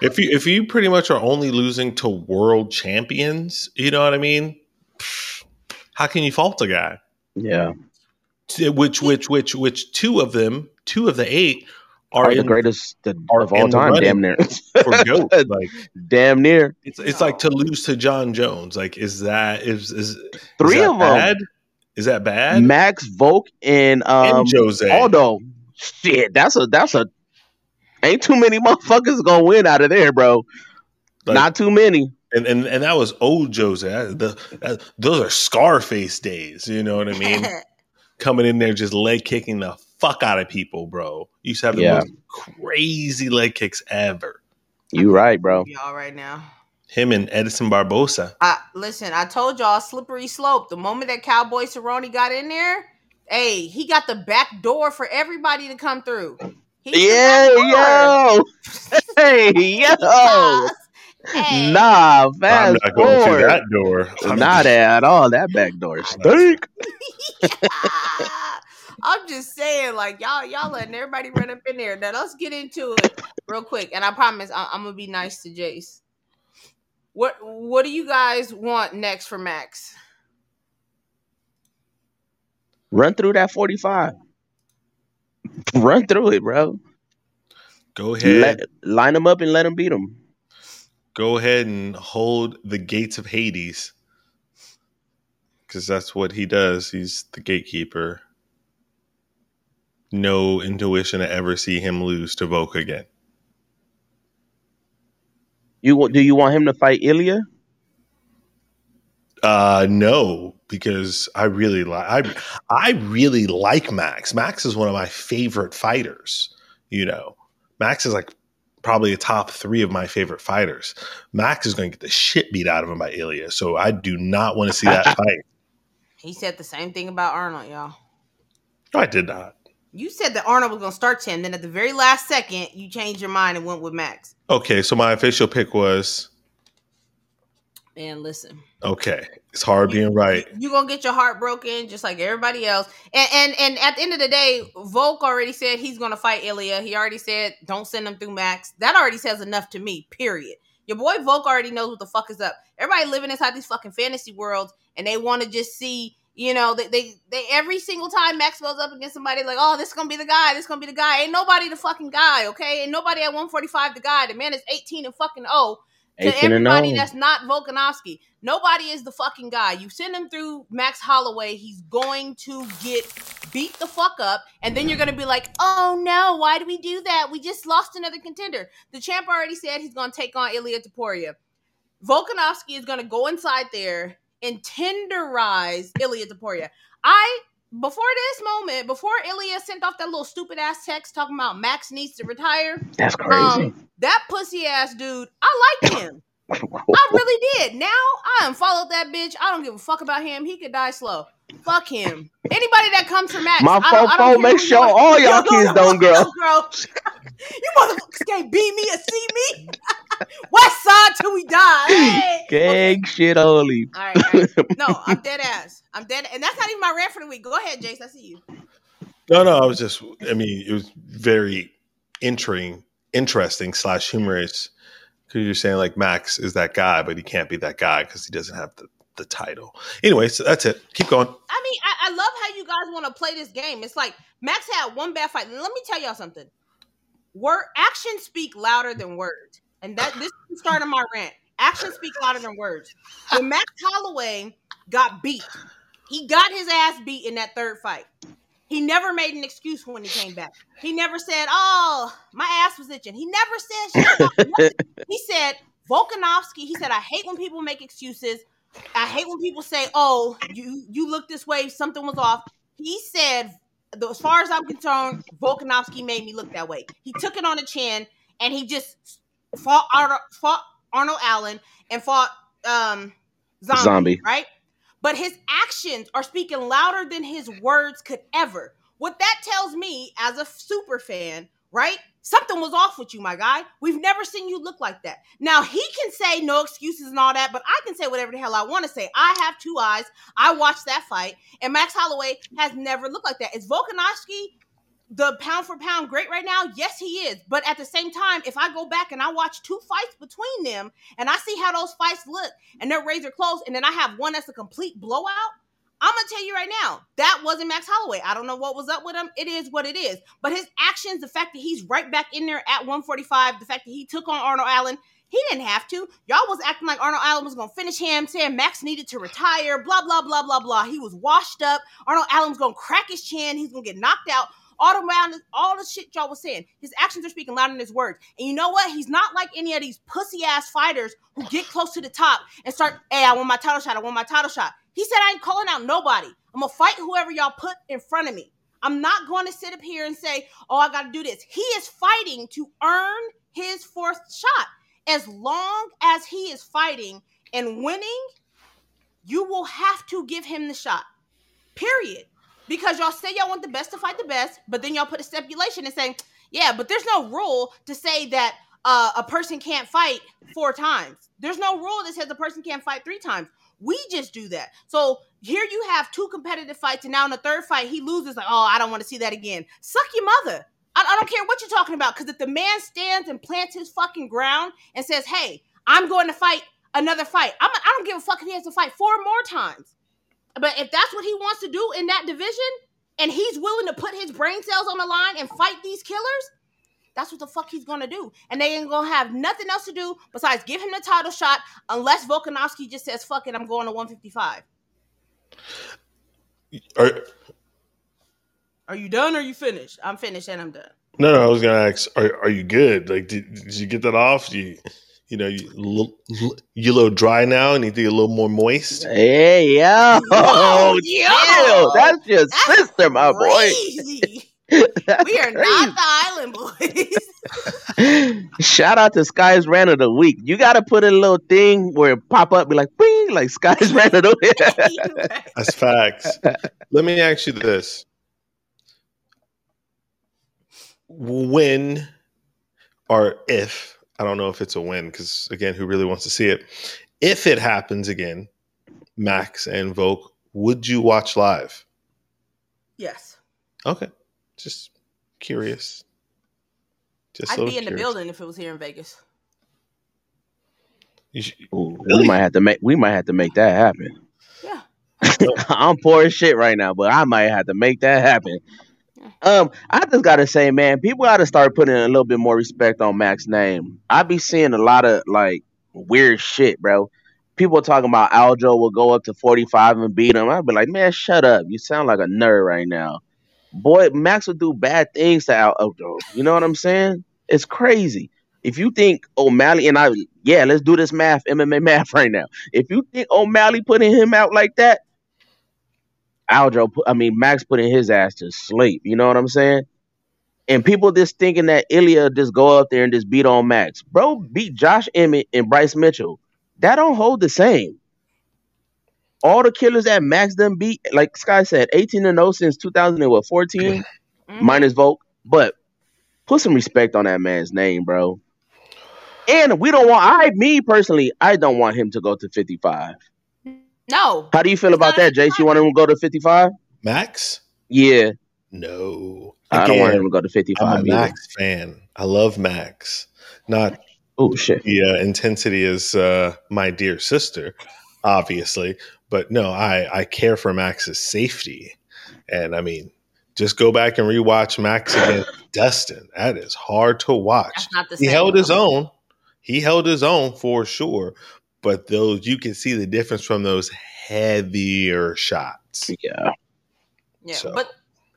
Speaker 2: If you if you pretty much are only losing to world champions, you know what I mean? How can you fault a guy?
Speaker 3: Yeah.
Speaker 2: Which which which which two of them, two of the eight are,
Speaker 3: are the greatest the, of all time, damn near. for goat, like damn near.
Speaker 2: It's it's like to lose to Jon Jones. Like, is that is is
Speaker 3: three
Speaker 2: is
Speaker 3: of bad? them?
Speaker 2: Is that bad?
Speaker 3: Max Volk and um
Speaker 2: and Jose
Speaker 3: Aldo. Shit, that's a that's a Ain't too many motherfuckers gonna win out of there, bro. Like, Not too many.
Speaker 2: And, and and that was old Jose. The, that, those are Scarface days. You know what I mean? Coming in there just leg kicking the fuck out of people, bro. You used to have the yeah. most crazy leg kicks ever.
Speaker 3: You right, bro.
Speaker 1: Y'all right now.
Speaker 2: Him and Edson Barbosa.
Speaker 1: I listen. I told y'all slippery slope. The moment that Cowboy Cerrone got in there, hey, he got the back door for everybody to come through.
Speaker 3: He's yeah, yo, hey, yo. Hey. Nah, fast I'm not going through
Speaker 2: that door.
Speaker 3: I'm not at all. That back door stink.
Speaker 1: I'm just saying, like y'all, y'all letting everybody run up in there. Now let's get into it real quick, and I promise I- I'm gonna be nice to Jace. What What do you guys want next for Max?
Speaker 3: Run through that 45. Run through it, bro.
Speaker 2: Go ahead.
Speaker 3: Let, line them up and let them beat them.
Speaker 2: Go ahead and hold the gates of Hades. Because that's what he does. He's the gatekeeper. No intuition to ever see him lose to Volk again.
Speaker 3: You do you want him to fight Ilia?
Speaker 2: Uh, no, because I really like I I really like Max. Max is one of my favorite fighters. You know, Max is like probably a top three of my favorite fighters. Max is going to get the shit beat out of him by Ilia, so I do not want to see that fight.
Speaker 1: He said the same thing about Arnold, y'all.
Speaker 2: No, I did not.
Speaker 1: You said that Arnold was going to start 10, then at the very last second, you changed your mind and went with Max.
Speaker 2: Okay, so my official pick was
Speaker 1: Man, listen.
Speaker 2: Okay, it's hard being right.
Speaker 1: You're gonna get your heart broken just like everybody else. And and and at the end of the day, Volk already said he's gonna fight Ilia. He already said don't send him through Max. That already says enough to me. Period. Your boy Volk already knows what the fuck is up. Everybody living inside these fucking fantasy worlds, and they want to just see. You know, they, they they every single time Max goes up against somebody, like, oh, this is gonna be the guy, this is gonna be the guy. Ain't nobody the fucking guy, okay? Ain't nobody at 145 the guy. The man is 18 and fucking oh to everybody that's not Volkanovski. Nobody is the fucking guy. You send him through Max Holloway, he's going to get beat the fuck up, and then you're gonna be like, "Oh no, why do we do that? We just lost another contender." The champ already said he's gonna take on Ilia Topuria. Volkanovski is gonna go inside there and tenderize Ilia Topuria. I before this moment, before Ilya sent off that little stupid ass text talking about Max needs to retire.
Speaker 3: That's crazy. Um,
Speaker 1: that pussy ass dude, I like him. I really did. Now I unfollowed that bitch. I don't give a fuck about him. He could die slow. Fuck him. Anybody that comes from Max,
Speaker 3: my phone make sure all y'all kids don't grow.
Speaker 1: you motherfuckers can't beat me or see me. West side till we die. Hey.
Speaker 3: Gang shit only.
Speaker 1: All right, all right. No, I'm dead ass. I'm dead, and that's not even my rant for the week. Go ahead, Jace. I see you.
Speaker 2: No, no, I was just. I mean, it was very interesting, interesting slash humorous because you're saying like Max is that guy, but he can't be that guy because he doesn't have the the title. Anyway, so that's it. Keep going.
Speaker 1: I mean, I, I love how you guys want to play this game. It's like Max had one bad fight. Let me tell y'all something. Word actions speak louder than words. And that this is starting my rant. Actions speak louder than words. When Max Holloway got beat, he got his ass beat in that third fight. He never made an excuse when he came back. He never said, "Oh, my ass was itching." He never said shit. he said, "Volkanovski." He said, "I hate when people make excuses. I hate when people say, "Oh, you you look this way, something was off." He said, "As far as I'm concerned, Volkanovski made me look that way." He took it on the chin and he just fought Arnold, fought Arnold Allen and fought um, Zombie, Zombie, right? But his actions are speaking louder than his words could ever. What that tells me as a super fan, right? Something was off with you, my guy. We've never seen you look like that. Now he can say no excuses and all that, but I can say whatever the hell I want to say. I have two eyes. I watched that fight, and Max Holloway has never looked like that. Is Volkanovski the pound for pound great right now? Yes, he is. But at the same time, if I go back and I watch two fights between them and I see how those fights look and they're razor close, and then I have one that's a complete blowout, I'm gonna tell you right now, that wasn't Max Holloway. I don't know what was up with him. It is what it is. But his actions, the fact that he's right back in there at 145, the fact that he took on Arnold Allen, he didn't have to. Y'all was acting like Arnold Allen was gonna finish him, saying Max needed to retire, blah, blah, blah, blah, blah. He was washed up. Arnold Allen's gonna crack his chin, he's gonna get knocked out all around all the shit y'all was saying. His actions are speaking louder than his words. And you know what? He's not like any of these pussy ass fighters who get close to the top and start, hey, I want my title shot. I want my title shot. He said, I ain't calling out nobody. I'm gonna fight whoever y'all put in front of me. I'm not going to sit up here and say, oh, I got to do this. He is fighting to earn his fourth shot. As long as he is fighting and winning, you will have to give him the shot. Period because y'all say y'all want the best to fight the best, but then y'all put a stipulation and say, yeah, but there's no rule to say that uh, a person can't fight four times. There's no rule that says a person can't fight three times. We just do that. So here you have two competitive fights, and now in the third fight, he loses. Like, oh, I don't want to see that again. Suck your mother. I, I don't care what you're talking about. Because if the man stands and plants his fucking ground and says, hey, I'm going to fight another fight, I'm, I don't give a fuck if he has to fight four more times. But if that's what he wants to do in that division, and he's willing to put his brain cells on the line and fight these killers, that's what the fuck he's gonna do. And they ain't gonna have nothing else to do besides give him the title shot unless Volkanovski just says, fuck it, I'm going to 155. Are, are you done or you finished? I'm finished and I'm done.
Speaker 2: No, no, I was gonna ask, are, are you good? Like, did, did you get that off? You you know, you, you a little dry now and you think a little more moist.
Speaker 3: Hey, yo, Whoa, yo, that's your that's sister, my crazy.
Speaker 1: boy. we are not the island boys.
Speaker 3: Shout out to Sky's Rant of the Week. You got to put in a little thing where it pop up, be like, bing, like Sky's Rant of the Week.
Speaker 2: That's facts. Let me ask you this. When or if I don't know if it's a win because again, who really wants to see it? If it happens again, Max and Volk, would you watch live?
Speaker 1: Yes.
Speaker 2: Okay. Just curious.
Speaker 1: Just I'd be in curious. the building if it was here in Vegas.
Speaker 3: Should, Ooh, really? We might have to make we might have to make that happen.
Speaker 1: Yeah.
Speaker 3: I'm poor as shit right now, but I might have to make that happen. Um, I just gotta say, man, people gotta start putting a little bit more respect on Max's name. I be seeing a lot of like weird shit, bro. People talking about Aljo will go up to 45 and beat him. I'd be like, man, shut up. You sound like a nerd right now. Boy, Max will do bad things to Aljo. You know what I'm saying? It's crazy. If you think O'Malley and I, yeah, let's do this math, MMA math right now. If you think O'Malley putting him out like that, Aljo, I mean Max putting his ass to sleep. You know what I'm saying? And people just thinking that Ilia just go up there and just beat on Max. Bro, beat Josh Emmett and Bryce Mitchell. That don't hold the same. All the killers that Max done beat, like Sky said, 18 and 0 since 2014, mm-hmm. minus Volk. But put some respect on that man's name, bro. And we don't want I me personally, I don't want him to go to 55.
Speaker 1: No.
Speaker 3: How do you feel about that, Jace? You want him to go to 55?
Speaker 2: Max?
Speaker 3: Yeah.
Speaker 2: No.
Speaker 3: Again, I don't want him to go to 55.
Speaker 2: I'm a Max fan. I love Max. Not
Speaker 3: oh shit.
Speaker 2: Yeah, intensity is uh, my dear sister, obviously. But no, I, I care for Max's safety. And I mean, just go back and rewatch Max against Dustin. That is hard to watch. he held his own. He held his own for sure. But those you can see the difference from those heavier shots.
Speaker 3: Yeah.
Speaker 1: Yeah. So. But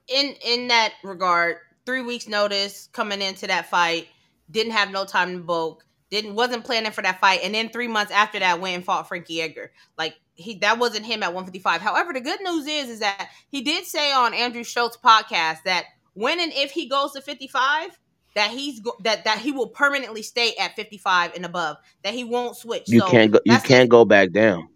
Speaker 1: in in that regard, three weeks notice coming into that fight, didn't have no time to bulk, didn't wasn't planning for that fight, and then three months after that went and fought Frankie Edgar. Like he that wasn't him at 155. However, the good news is is that he did say on Andrew Schulz podcast that when and if he goes to 55, that he's go- that that he will permanently stay at 55 and above. That he won't switch.
Speaker 3: You so can't go. You can't go back down.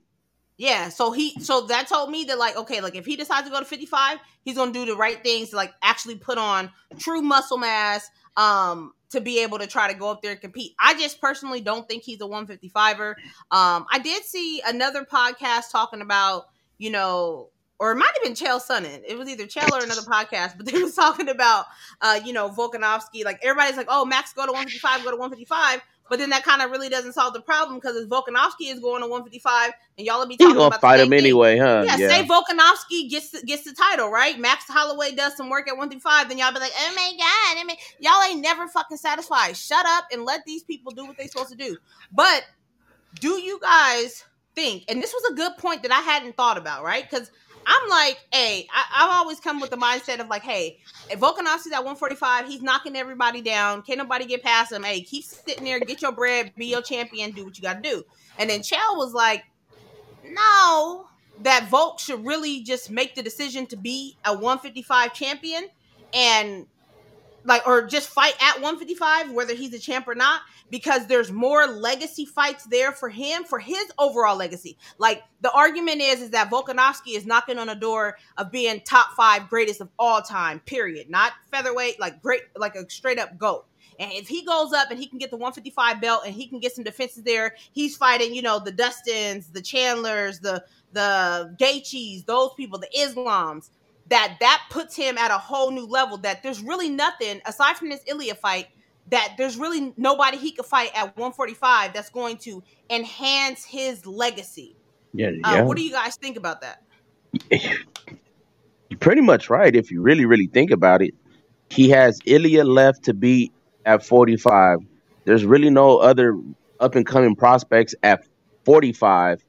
Speaker 1: Yeah, so he so that told me that like okay, like if he decides to go to 55, he's gonna do the right things to like actually put on true muscle mass um to be able to try to go up there and compete. I just personally don't think he's a 155er. Um I did see another podcast talking about, you know, or it might have been Chael Sonnen. It was either Chael or another podcast, but they was talking about uh, you know, Volkanovski. Like everybody's like, oh, Max go to 155, go to 155. But then that kind of really doesn't solve the problem because if Volkanovski is going to 155 and y'all will be talking about
Speaker 3: fight him anyway, huh?
Speaker 1: Yeah, yeah, say Volkanovski gets the, gets the title, right? Max Holloway does some work at 155, then y'all be like, oh my god, I mean, y'all ain't never fucking satisfied. Shut up and let these people do what they supposed to do. But do you guys think? And this was a good point that I hadn't thought about, right? Because I'm like, hey, I, have always come with the mindset of like, hey, if Volkanovski's at 145, he's knocking everybody down. Can't nobody get past him. Hey, keep sitting there, get your bread, be your champion, do what you got to do. And then Chael was like, no, that Volk should really just make the decision to be a 155 champion and like or just fight at 155 whether he's a champ or not because there's more legacy fights there for him for his overall legacy. Like the argument is is that Volkanovski is knocking on the door of being top 5 greatest of all time period. Not featherweight like great like a straight up goat. And if he goes up and he can get the 155 belt and he can get some defenses there, he's fighting, you know, the Dustins, the Chandlers, the the Gaethjes, those people, the Islams that that puts him at a whole new level that there's really nothing aside from this Ilia fight that there's really nobody he could fight at 145 that's going to enhance his legacy.
Speaker 3: Yeah, uh,
Speaker 1: what do you guys think about that?
Speaker 3: You're pretty much right if you really, really think about it. He has Ilia left to beat at 45. There's really no other up and coming prospects at 45.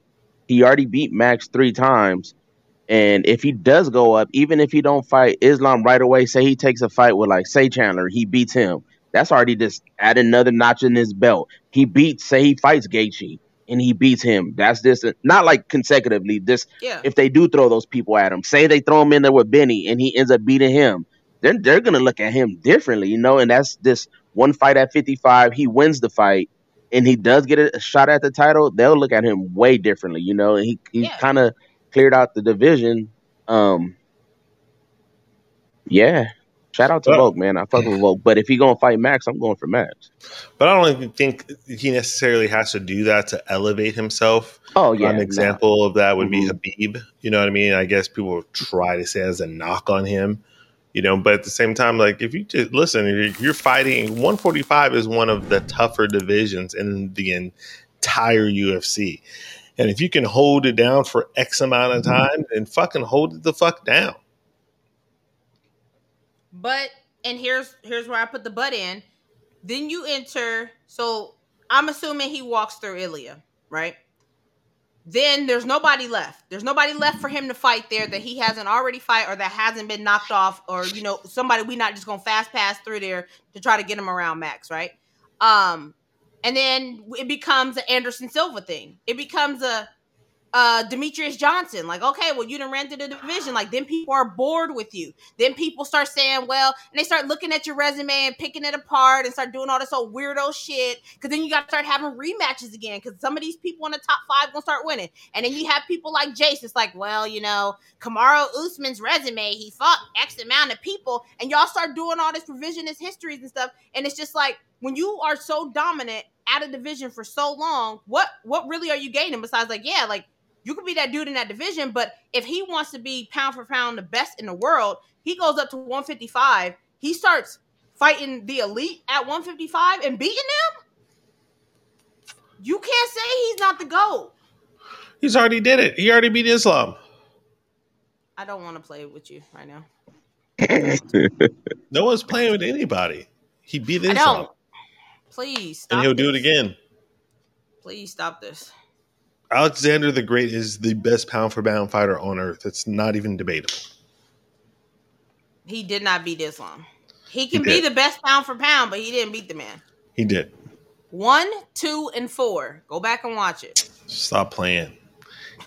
Speaker 3: He already beat Max three times. And if he does go up, even if he don't fight Islam right away, say he takes a fight with like say Chandler, he beats him. That's already just add another notch in his belt. He beats, say he fights Gaethje and he beats him. That's just not like consecutively. This yeah. if they do throw those people at him, say they throw him in there with Benny and he ends up beating him, then they're gonna look at him differently, you know. And that's this one fight at 55. He wins the fight and he does get a shot at the title. They'll look at him way differently, you know. And he he yeah. kind of cleared out the division. Um, yeah, shout out to Volk, man. I fuck with Volk, but if he gonna fight Max, I'm going for Max.
Speaker 2: But I don't even think he necessarily has to do that to elevate himself.
Speaker 3: Oh yeah,
Speaker 2: an example no. of that would mm-hmm. be Khabib. You know what I mean? I guess people try to say as a knock on him. You know, but at the same time, like if you just listen, if you're fighting 145 is one of the tougher divisions in the entire UFC. And if you can hold it down for X amount of mm-hmm. time, then fucking hold it the fuck down.
Speaker 1: But and here's here's where I put the butt in. Then you enter. So I'm assuming he walks through Ilia, right? Then there's nobody left. There's nobody left for him to fight there that he hasn't already fight or that hasn't been knocked off or you know somebody we not just gonna fast pass through there to try to get him around Max, right? Um, and then it becomes an Anderson Silva thing. It becomes a Demetrious Johnson. Like, okay, well, you done ran to the division. Like, then people are bored with you. Then people start saying, well, and they start looking at your resume and picking it apart and start doing all this old weirdo shit. Cause then you gotta start having rematches again. Cause some of these people in the top five gonna start winning. And then you have people like Jace. It's like, well, you know, Kamaru Usman's resume, he fought X amount of people, and y'all start doing all this revisionist histories and stuff. And it's just like when you are so dominant at a division for so long, what what really are you gaining besides like, yeah, like you could be that dude in that division, but if he wants to be pound for pound the best in the world, he goes up to 155. He starts fighting the elite at 155 and beating them. You can't say he's not the GOAT.
Speaker 2: He's already did it. He already beat Islam.
Speaker 1: I don't want to play with you right now.
Speaker 2: no one's playing with anybody. He beat Islam.
Speaker 1: Please stop.
Speaker 2: And he'll this. do it again.
Speaker 1: Please stop this.
Speaker 2: Alexander the Great is the best pound for pound fighter on earth. It's not even debatable.
Speaker 1: He did not beat Islam. He can he be the best pound for pound, but he didn't beat the man.
Speaker 2: He did.
Speaker 1: One, two, and four. Go back and watch it.
Speaker 2: Stop playing.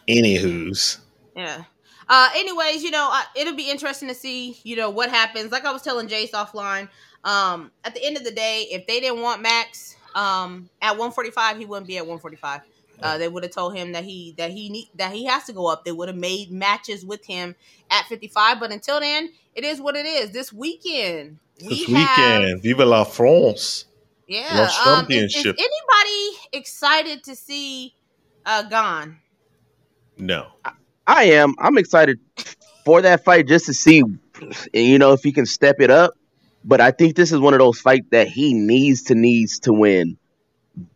Speaker 2: Anywho's.
Speaker 1: Yeah. Uh, anyways, you know, uh, it'll be interesting to see, you know, what happens. Like I was telling Jace offline, um, at the end of the day, if they didn't want Max um, at 145, he wouldn't be at 145. Uh, they would have told him that he that he need that he has to go up. They would have made matches with him at 55. But until then, it is what it is. This weekend,
Speaker 2: this weekend, have, Vive la France!
Speaker 1: Yeah, um, is, is, anybody excited to see uh Gane?
Speaker 2: No,
Speaker 3: I, I am. I'm excited for that fight just to see, you know, if he can step it up. But I think this is one of those fights that he needs to needs to win.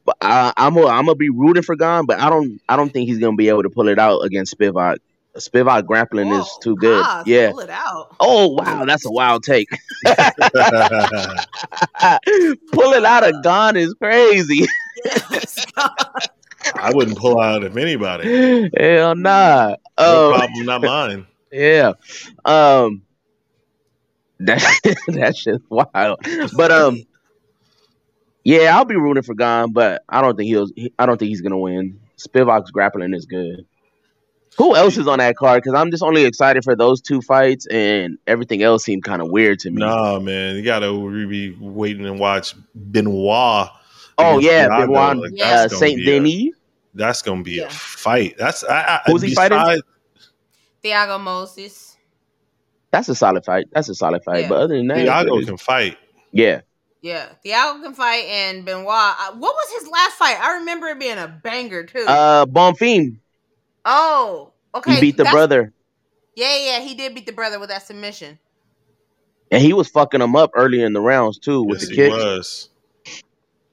Speaker 3: But I, am a, I'm gonna be rooting for Gane, but I don't I don't think he's gonna be able to pull it out against Spivac. Spivac grappling Whoa, is too good. yeah. Pull it out. Oh wow, that's a wild take. pull it out of Gane is crazy.
Speaker 2: I wouldn't pull out of anybody.
Speaker 3: Hell nah.
Speaker 2: No um, problem, not mine.
Speaker 3: Yeah. Um that that shit's wild. But um yeah, I'll be rooting for Gane, but I don't think he'll. I don't think he's gonna win. Spivac's grappling is good. Who else is on that card? Because I'm just only excited for those two fights, and everything else seemed kind of weird to me.
Speaker 2: Nah, man, you gotta be waiting and watch Benoit.
Speaker 3: Oh yeah, Thiago. Benoit, like, yeah, Saint Denis.
Speaker 2: That's gonna be yeah. a fight. That's I, I,
Speaker 3: who's he fighting?
Speaker 1: Thiago Moisés.
Speaker 3: That's a solid fight. That's a solid fight. Yeah. But other than that,
Speaker 2: Thiago can fight.
Speaker 3: Yeah,
Speaker 1: yeah, Thiago can fight, and Benoit. Uh, what was his last fight? I remember it being a banger too.
Speaker 3: Uh, Bonfim.
Speaker 1: Oh, okay.
Speaker 3: He beat the That's, brother.
Speaker 1: Yeah, yeah, he did beat the brother with that submission.
Speaker 3: And he was fucking him up early in the rounds too with yes, the kick. Was.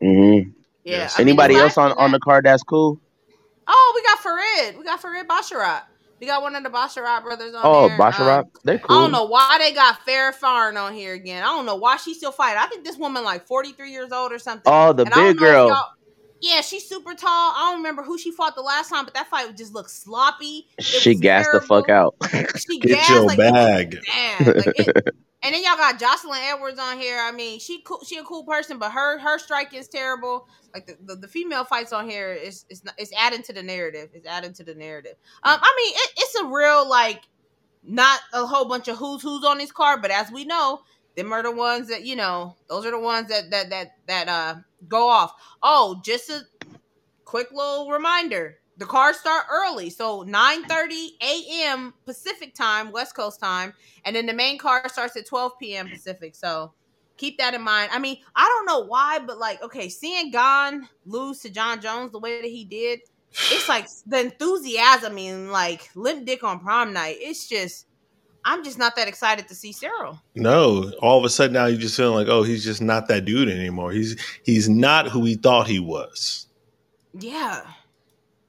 Speaker 3: Mm-hmm. Yeah. Yes. Anybody else on, on the card that's cool?
Speaker 1: Oh, we got Farid. We got Farid Basharat. We got one of the Basharat brothers on
Speaker 3: oh,
Speaker 1: there.
Speaker 3: Oh, Basharat. Um, They're cool.
Speaker 1: I don't know why they got Fair Farn on here again. I don't know why she's still fighting. I think this woman like 43 years old or something.
Speaker 3: Oh, the and big girl.
Speaker 1: Yeah, she's super tall. I don't remember who she fought the last time, but that fight just looked sloppy.
Speaker 3: It she gassed terrible. the fuck out.
Speaker 1: she
Speaker 2: Get gassed, your like, bag.
Speaker 1: Damn, like it, and then y'all got Joselyne Edwards on here. I mean, she cool, she a cool person, but her her strike is terrible. Like the, the, the female fights on here is is it's adding to the narrative. It's adding to the narrative. Um, I mean, it, it's a real like not a whole bunch of who's who's on this card, but as we know, them are the ones that you know. Those are the ones that that that that uh go off. Oh, just a quick little reminder. The cars start early. So 9 30 a.m pacific time west coast time and then the main car starts at 12 p.m pacific. So keep that in mind. I mean i don't know why but like okay seeing Gane lose to Jon Jones the way that he did it's like the enthusiasm mean like limp dick on prom night. It's just i'm just not that excited to see Ciryl
Speaker 2: no all of a sudden now you're just feeling like oh he's just not that dude anymore he's he's not who he thought he was
Speaker 1: yeah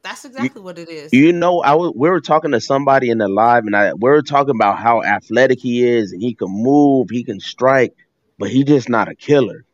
Speaker 1: that's exactly you, what it is.
Speaker 3: You know, I w- we were talking to somebody in the live, and I we were talking about how athletic he is, and he can move, he can strike, but he's just not a killer.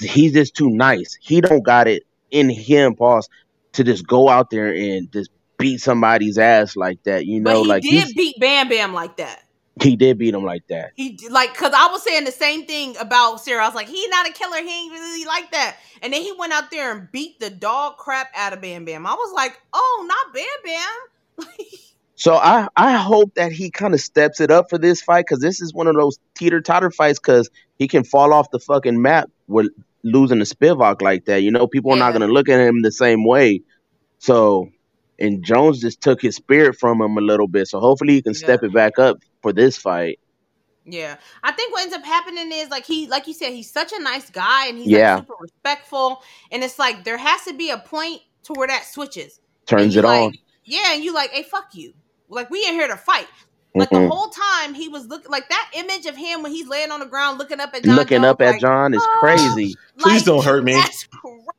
Speaker 3: he's just too nice. He don't got it in him, pause, to just go out there and just beat somebody's ass like that. You know, like
Speaker 1: he did beat Bam Bam like that.
Speaker 3: He did beat him like that.
Speaker 1: He like because I was saying the same thing about Ciryl. I was like, he's not a killer. He ain't really like that. And then he went out there and beat the dog crap out of Bam Bam. I was like, oh, not Bam Bam.
Speaker 3: so I I hope that he kind of steps it up for this fight because this is one of those teeter totter fights because he can fall off the fucking map with losing the Spivac like that. You know, people yeah. are not gonna look at him the same way. So and Jones just took his spirit from him a little bit. So hopefully he can yeah. step it back up for this fight.
Speaker 1: Yeah, I think what ends up happening is like he, like you said, he's such a nice guy and he's yeah. like super respectful, and it's like there has to be a point to where that switches,
Speaker 3: turns it
Speaker 1: like,
Speaker 3: on.
Speaker 1: Yeah, and you like, hey, fuck you. Like we ain't here to fight. Like mm-hmm. the whole time he was looking like that image of him when he's laying on the ground looking up at Jon
Speaker 3: looking
Speaker 1: Jones,
Speaker 3: up at Jon is crazy.
Speaker 2: Please like, don't hurt me.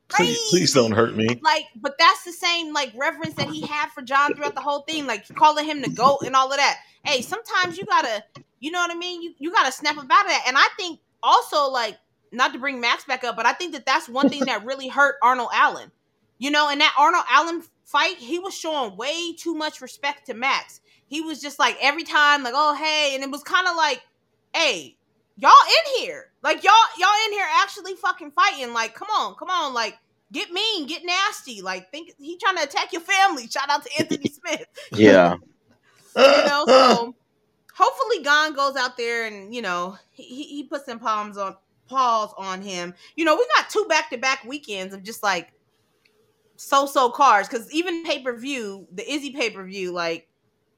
Speaker 2: Please, please, don't hurt me.
Speaker 1: Like, but that's the same like reverence that he had for Jon throughout the whole thing, like calling him the goat and all of that. Hey, sometimes you gotta, you know what I mean? You you gotta snap about that. And I think also like not to bring Max back up, but I think that that's one thing that really hurt Arnold Allen. You know, in that Arnold Allen fight, he was showing way too much respect to Max he was just like every time like oh hey and it was kind of like hey y'all in here. Like y'all y'all in here actually fucking fighting. Like come on come on. Like get mean get nasty. Like think he trying to attack your family. Shout out to anthony smith.
Speaker 3: Yeah.
Speaker 1: You know so hopefully Gane goes out there and you know he, he puts some palms on paws on him. You know we got two back-to-back weekends of just like so-so cars because even pay-per-view the izzy pay-per-view like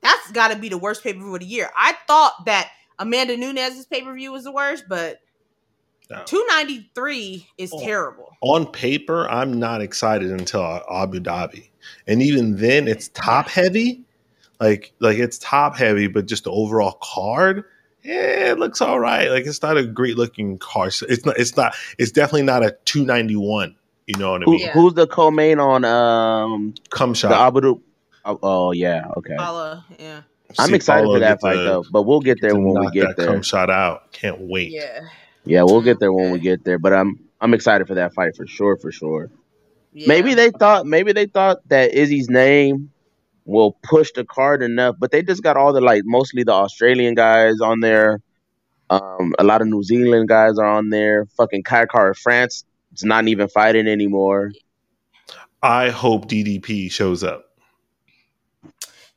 Speaker 1: that's got to be the worst pay per view of the year. I thought that Amanda Nunes's pay per view was the worst, but no. 293 is
Speaker 2: on,
Speaker 1: terrible.
Speaker 2: On paper, I'm not excited until Abu Dhabi. And even then it's top heavy. Like like it's top heavy, but just the overall card, yeah, it looks all right. Like it's not a great looking car. It's not it's not it's definitely not a 291. You know what I mean?
Speaker 3: Who, who's the co-main on um
Speaker 2: Come shot?
Speaker 3: The Abu Oh, oh yeah, okay.
Speaker 1: Paulo, yeah.
Speaker 3: I'm excited for that fight to, though, but we'll get there when we get there.
Speaker 2: Come shot out. Can't wait.
Speaker 1: Yeah.
Speaker 3: Yeah, we'll get there when we get there, but I'm I'm excited for that fight for sure, for sure. Yeah. Maybe they thought maybe they thought that Izzy's name will push the card enough, but they just got all the like mostly the Australian guys on there. Um, a lot of New Zealand guys are on there. Fucking Kai Kara France is not even fighting anymore.
Speaker 2: I hope DDP shows up.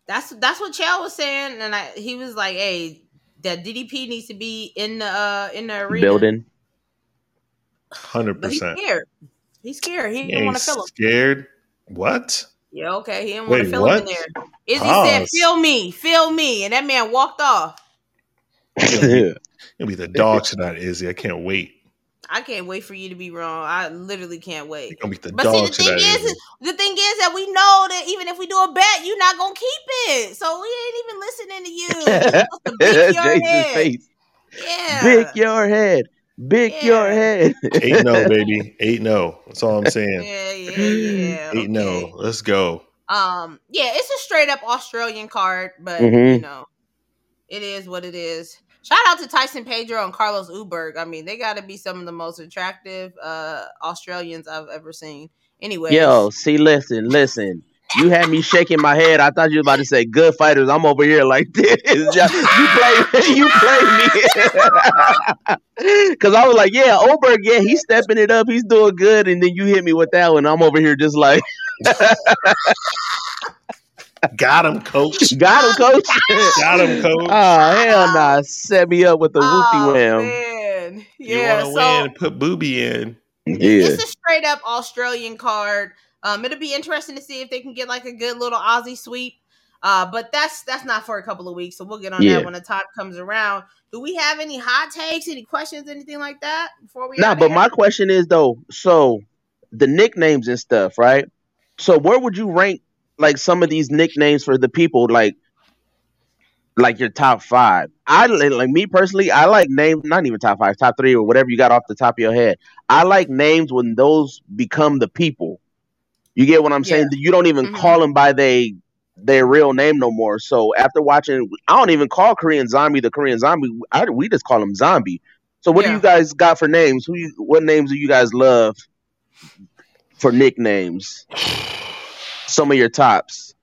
Speaker 1: That's that's what Chael was saying, and I, he was like, "Hey, that DDP needs to be in the uh, in the arena
Speaker 3: building."
Speaker 2: Hundred percent.
Speaker 1: He's scared. He's scared. He, he didn't want to fill him.
Speaker 2: Scared? What?
Speaker 1: Yeah, okay. He didn't want to fill him in there. Izzy Pause. said, "Feel me, feel me," and that man walked off.
Speaker 2: It'll be, it'll be the dog tonight, Izzy. I can't wait.
Speaker 1: I can't wait for you to be wrong. I literally can't wait.
Speaker 2: Gonna the but see, the thing
Speaker 1: is, is, the thing is that we know that even if we do a bet, you're not gonna keep it. So we ain't even listening to you. Big your head. Face. Yeah.
Speaker 3: Big your head. Big yeah. your head.
Speaker 2: Eight no, baby. Eight no. That's all I'm saying.
Speaker 1: Yeah, yeah, yeah.
Speaker 2: Eight okay. no. Let's go.
Speaker 1: Um, yeah, it's a straight up Australian card, but mm-hmm. you know, it is what it is. Shout out to Tyson Pedro and Carlos Ulberg. I mean, they got to be some of the most attractive uh, Australians I've ever seen. Anyway,
Speaker 3: yo, see, listen, listen. You had me shaking my head. I thought you were about to say good fighters. I'm over here like this. you play, you play me. Cause I was like, yeah, Ulberg, yeah, he's stepping it up. He's doing good. And then you hit me with that one. I'm over here just like.
Speaker 2: Got him, coach.
Speaker 3: Got him, coach.
Speaker 2: Got him, coach.
Speaker 3: Oh hell nah! Set me up with the oh, whoopie wham.
Speaker 1: Man. Yeah,
Speaker 2: you want to so, win? Put booby in.
Speaker 3: Yeah,
Speaker 1: it's a straight up Australian card. Um, it'll be interesting to see if they can get like a good little Aussie sweep. Uh, but that's that's not for a couple of weeks, so we'll get on yeah. that when the top comes around. Do we have any hot takes, any questions, anything like that before we?
Speaker 3: Nah, but my question is though, so the nicknames and stuff, right? So where would you rank like some of these nicknames for the people like like your top five. I like me personally. I like names, not even top five, top three, or whatever you got off the top of your head. I like names when those become the people. You get what I'm yeah. saying? You don't even mm-hmm. call them by they their real name no more. So after watching, I don't even call Korean Zombie the Korean Zombie. I, we just call him Zombie. So what
Speaker 1: Yeah.
Speaker 3: do you guys got for names? Who you what names do you guys love for names? Who you what names do you guys love for nicknames? Some of your tops.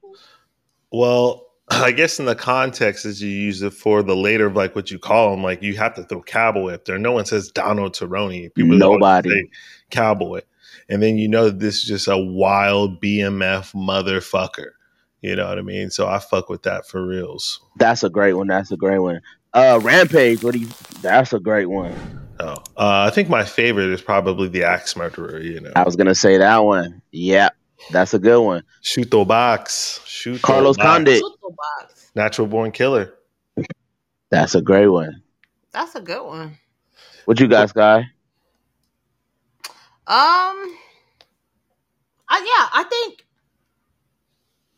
Speaker 2: Well, I guess in the context as you use it for the later, of like what you call them, like you have to throw cowboy up there. No one says Donald Cerrone. always
Speaker 3: Nobody.
Speaker 2: say cowboy, and then you know that this is just a wild BMF motherfucker. You know what I mean? So I fuck with that for reals.
Speaker 3: That's a great one. That's a great one. Uh Rampage, what do you that's a great one.
Speaker 2: Oh, uh, I think my favorite is probably the Axe Murderer. You know,
Speaker 3: I was gonna say that one. Yeah, that's a good one.
Speaker 2: shoot the box, shoot
Speaker 3: Carlos
Speaker 2: box.
Speaker 3: Condit.
Speaker 1: Football box.
Speaker 2: natural born killer.
Speaker 3: That's a great one.
Speaker 1: That's a good one.
Speaker 3: What you guys got?
Speaker 1: Um, I, yeah, I think,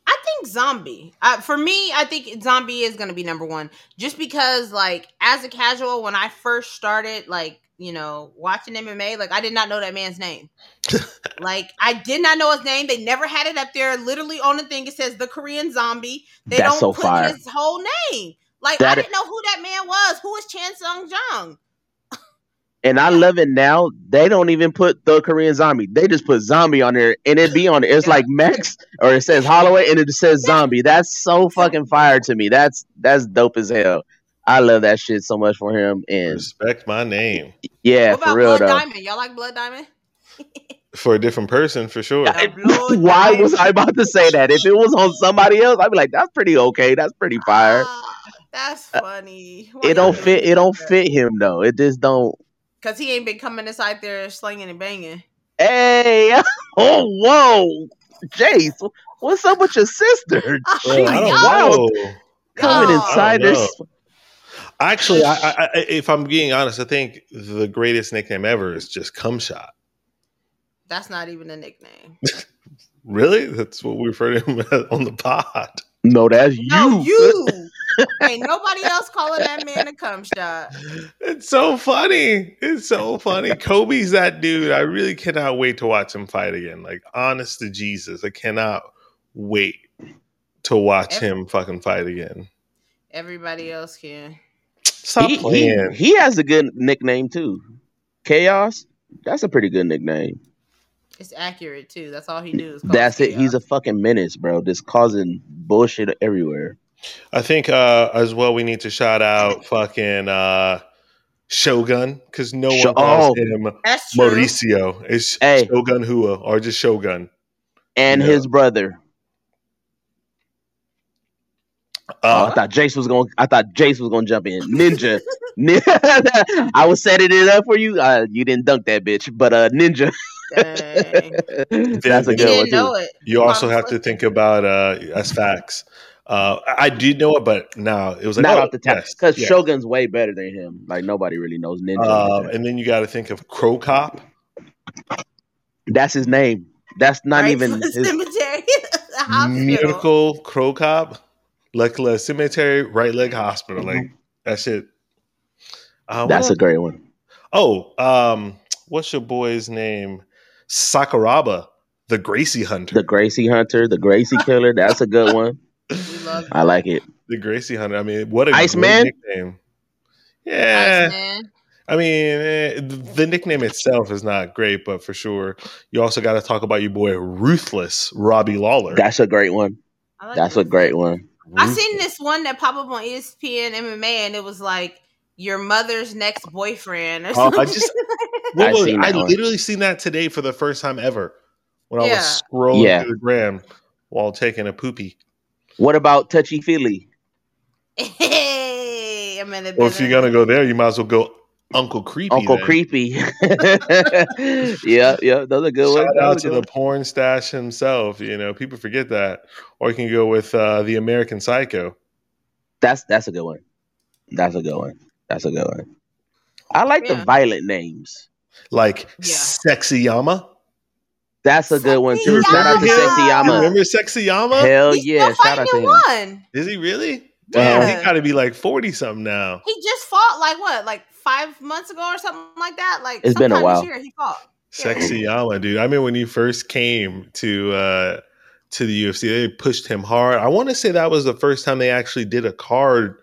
Speaker 1: I think zombie. Uh, for me, I think zombie is gonna be number one, just because like as a casual, when I first started, like you know, watching MMA, like I did not know that man's name. like I did not know his name. They never had it up there. Literally on the thing, it says the Korean zombie. They
Speaker 3: That's
Speaker 1: don't
Speaker 3: so
Speaker 1: put
Speaker 3: fire.
Speaker 1: his whole name. Like I didn't know who that man was. Who is Chan Sung Jung?
Speaker 3: And I love it now. They don't even put the Korean zombie. They just put zombie on there and it be on it. It's
Speaker 1: Yeah.
Speaker 3: like Max or it says Holloway and it just says zombie. That's so fucking fire to me. That's that's dope as hell. I love that shit so much for him. And
Speaker 2: Respect my name
Speaker 3: yeah,
Speaker 1: what about
Speaker 3: for real
Speaker 1: Blood
Speaker 3: though.
Speaker 1: Diamond? Y'all like Blood Diamond?
Speaker 2: for a different person for sure.
Speaker 1: Yeah. Blood
Speaker 3: Why was I about to say that? If it was on somebody else, I'd be like, that's pretty okay. That's pretty fire.
Speaker 1: Ah, that's funny.
Speaker 3: It don't fit. It don't fit him though. It just don't.
Speaker 1: Cause he ain't been coming inside there slinging and banging.
Speaker 3: Hey, oh whoa, Jace, what's up with your sister?
Speaker 1: Oh,
Speaker 3: She
Speaker 2: I
Speaker 3: wild coming inside there.
Speaker 2: Know. Actually, I, I, I, if I'm being honest, I think the greatest nickname ever is just cum shot.
Speaker 1: That's not even a nickname.
Speaker 2: Really? That's what we refer to him on the pod.
Speaker 3: No, that's you.
Speaker 1: No,
Speaker 3: you.
Speaker 1: you. ain't nobody else calling that man a cum shot.
Speaker 2: It's so funny. It's so funny. Kobe's that dude. I really cannot wait to watch him fight again. Like, honest to Jesus, I cannot wait to watch
Speaker 1: Every-
Speaker 2: him fucking fight again.
Speaker 1: Everybody else can.
Speaker 2: Stop
Speaker 3: He, he,
Speaker 2: playing.
Speaker 3: he has a good nickname too. Chaos. That's a pretty good nickname.
Speaker 1: It's accurate too. That's all he do. Is cause
Speaker 3: That's it. He's a fucking menace, bro. Just causing bullshit everywhere.
Speaker 2: I think uh, as well we need to shout out fucking uh, Shogun because no one
Speaker 3: Sho-
Speaker 2: calls
Speaker 3: oh.
Speaker 2: him Mauricio. It's
Speaker 3: Hey.
Speaker 2: Shogun Rua or just Shogun.
Speaker 3: And
Speaker 2: Yeah.
Speaker 3: his brother. Oh, I
Speaker 2: Uh,
Speaker 3: thought Jace was going. I thought Jace was going to jump in. Ninja. Nin- I was setting it up for you. Uh, you didn't dunk that bitch, but uh, Ninja. That's a good one too.
Speaker 2: you also have to think about uh, as facts. Uh, I I did know it, but now it was like
Speaker 3: Not
Speaker 2: oh,
Speaker 3: off the top because
Speaker 2: yes.
Speaker 3: Shogun's way better than him. Like nobody really knows Ninja. like
Speaker 2: Um, and then you got to think of Cro Cop.
Speaker 3: That's his name. That's not
Speaker 1: Right
Speaker 3: even
Speaker 1: the
Speaker 3: his.
Speaker 1: cemetery.
Speaker 2: Mirko Cro Cop, Leclerc Cemetery, Right Leg Hospital. Like that shit. Uh, what
Speaker 3: That's a
Speaker 2: else?
Speaker 3: great one.
Speaker 2: Oh, um, what's your boy's name? Sakuraba, the Gracie Hunter.
Speaker 3: The Gracie Hunter, the Gracie Killer. That's a good one. I like it.
Speaker 2: The Gracie Hunter. I mean, what a
Speaker 3: Iceman?
Speaker 2: great nickname. Yeah,
Speaker 1: Iceman.
Speaker 2: I mean, eh, the nickname itself is not great, but for sure, you also got to talk about your boy Ruthless Robbie Lawler.
Speaker 3: That's a great one.
Speaker 1: Like
Speaker 3: That's
Speaker 1: it.
Speaker 3: a great one.
Speaker 1: I
Speaker 2: Ruthless.
Speaker 1: seen this one that pop up on ESPN MMA, and it was like your mother's next boyfriend or
Speaker 2: Oh, I
Speaker 1: something.
Speaker 2: just- What
Speaker 3: I
Speaker 2: was-
Speaker 3: seen
Speaker 2: I
Speaker 3: that one.
Speaker 2: literally seen that today for the first time ever when I was scrolling
Speaker 3: Yeah.
Speaker 2: through the gram while taking a poopy.
Speaker 3: What about Touchy Feely?
Speaker 1: hey, I'm in the
Speaker 2: Or if you're gonna go there, you might as well go Uncle Creepy.
Speaker 3: Uncle
Speaker 2: then.
Speaker 3: Creepy. yeah, yeah, those are good ones.
Speaker 2: Shout
Speaker 3: Those
Speaker 2: out to
Speaker 3: good
Speaker 2: the porn stash himself. You know, people forget that. Or you can go with uh, the American Psycho.
Speaker 3: That's that's a good one. That's a good one. That's a good one. I like the
Speaker 1: Yeah.
Speaker 3: violent names.
Speaker 2: Like
Speaker 1: Yeah.
Speaker 2: Sexy Yama.
Speaker 3: That's a good one too. Shout out to
Speaker 1: Yama.
Speaker 3: Sexy Yama.
Speaker 2: remember Sexy Yama?
Speaker 3: Hell
Speaker 1: He's
Speaker 3: yeah!
Speaker 1: still
Speaker 3: Shout out to
Speaker 1: fighting
Speaker 3: him.
Speaker 1: and won.
Speaker 2: Is he really?
Speaker 3: Yeah.
Speaker 2: Damn, he got to be like 40 something now.
Speaker 1: He just fought like what, like five months ago or something like that. Like
Speaker 3: It's been a while.
Speaker 1: This year he fought.
Speaker 2: Sexy Yama, dude. I mean, when he first came to uh, to the UFC, they pushed him hard. I want to say that was the first time they actually did a card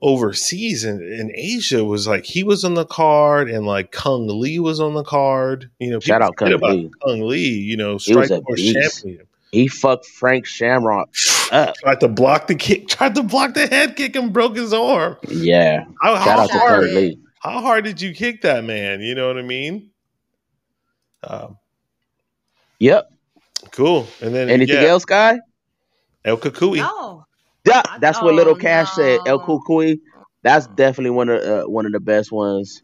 Speaker 2: overseas and in Asia was like he was on the card and like Cung Le was on the card. You know,
Speaker 3: shout out Cung Le.
Speaker 2: Cung Le, you know, Strikeforce champion.
Speaker 3: He fucked Frank Shamrock up.
Speaker 2: tried to block the kick, tried to block the head kick and broke his arm.
Speaker 3: Yeah.
Speaker 2: How, how hard, How hard did you kick that man? You know what I mean? Um,
Speaker 3: yep.
Speaker 2: Cool. And then
Speaker 3: anything yeah, else, guy?
Speaker 2: El Cucuy.
Speaker 1: No.
Speaker 3: Yeah, that's what Little Cash no. said. El Cucuy. That's definitely one of uh, one of the best ones.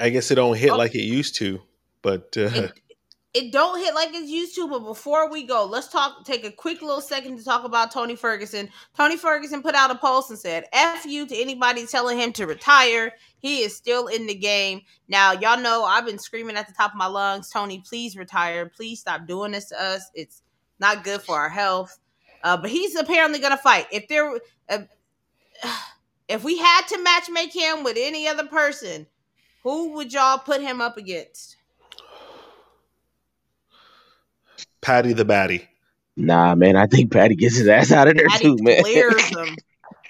Speaker 2: I guess it don't hit oh. like it used to, but uh,
Speaker 1: it, it don't hit like it's used to. But before we go, let's talk. Take a quick little second to talk about Tony Ferguson. Tony Ferguson put out a post and said, "F you to anybody telling him to retire. He is still in the game. Now, y'all know I've been screaming at the top of my lungs, Tony, please retire. Please stop doing this to us. It's not good for our health. Uh, but he's apparently to fight. If there, uh, if we had to match make him with any other person, who would y'all put him up against?
Speaker 2: Paddy the Baddy.
Speaker 3: Nah, man, I think Paddy gets his ass out of there Paddy too, man. Clears him.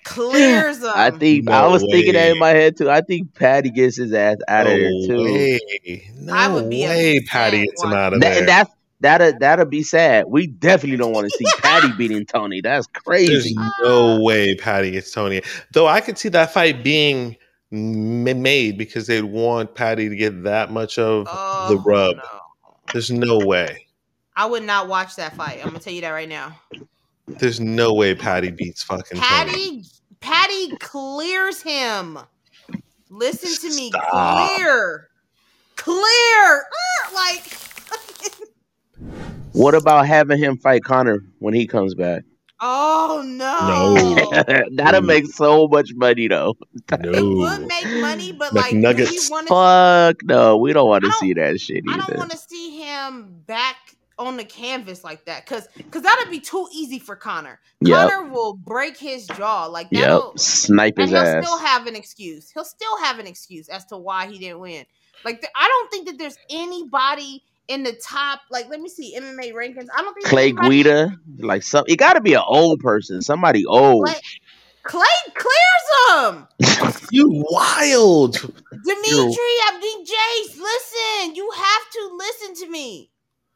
Speaker 1: Clears them.
Speaker 3: I think no I was way. thinking that in my head too. I think Paddy gets his ass out no of there too.
Speaker 2: Way. No I would be way Paddy gets him out of that, there.
Speaker 3: That's that'll that'll be sad. We definitely don't want to see Paddy beating Tony. That's crazy.
Speaker 2: There's no way Paddy gets Tony. Though I could see that fight being made because they'd want Paddy to get that much of oh, the rub. No. There's no way.
Speaker 1: I would not watch that fight. I'm gonna tell you that right now.
Speaker 2: There's no way Paddy beats fucking
Speaker 1: Paddy. Tony. Paddy clears him. Listen to me, Stop. clear, clear. Uh, like,
Speaker 3: what about having him fight Conor when he comes back?
Speaker 1: Oh no!
Speaker 3: No, that'll make so much money though.
Speaker 1: No. It would make money, but like,
Speaker 2: nuggets.
Speaker 3: Fuck no, we don't want to see that shit either. I
Speaker 1: don't want to see him back on the canvas like that because because that'd be too easy for Conor. Yep. Conor will break his jaw like that.
Speaker 3: Yep. Snipe his
Speaker 1: he'll
Speaker 3: ass.
Speaker 1: Still have an excuse. He'll still have an excuse as to why he didn't win. Like I don't think that there's anybody in the top. Like let me see MMA rankings. I don't think
Speaker 3: Clay Guida. Like some, it got to be an old person. Somebody old.
Speaker 1: Clay, Clay clears him.
Speaker 2: you wild.
Speaker 1: Dimitri Abdi Jace, listen. You have to listen to me.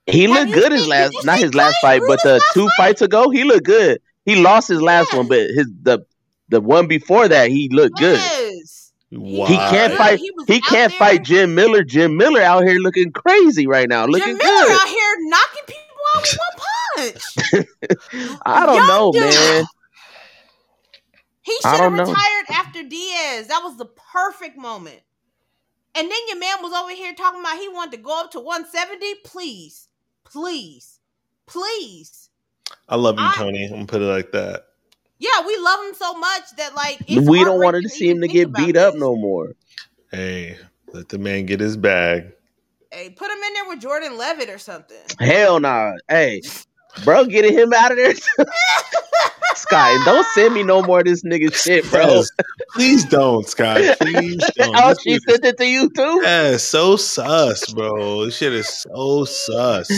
Speaker 3: He looked good his last, not his last fight, but the two fight? fights ago, he looked good. He lost his last one, but his the the one before that, he looked good. Wow. He can't fight. He, he can't there. fight Jim Miller. Jim Miller out here looking crazy right now, looking Jim Miller
Speaker 1: good. out here knocking people out with one punch.
Speaker 3: I don't Young know, dude. man.
Speaker 1: He should have retired know. after Diaz. That was the perfect moment. And then your man was over here talking about he wanted to go up to 170. Please, please, please.
Speaker 2: I love you, I, Tony. I'm gonna put it like that.
Speaker 1: Yeah, we love him so much that like
Speaker 3: we don't want to see him to get beat this. up no more.
Speaker 2: Hey, let the man get his bag.
Speaker 1: Hey, put him in there with Jordan Leavitt or something.
Speaker 3: Hell nah. Hey, bro, getting him out of there. Sky, don't send me no more of this nigga shit, bro. Yes.
Speaker 2: Please don't, Sky. Please don't.
Speaker 3: oh, she sent it to you too?
Speaker 2: Yeah, so sus, bro. This shit is so sus.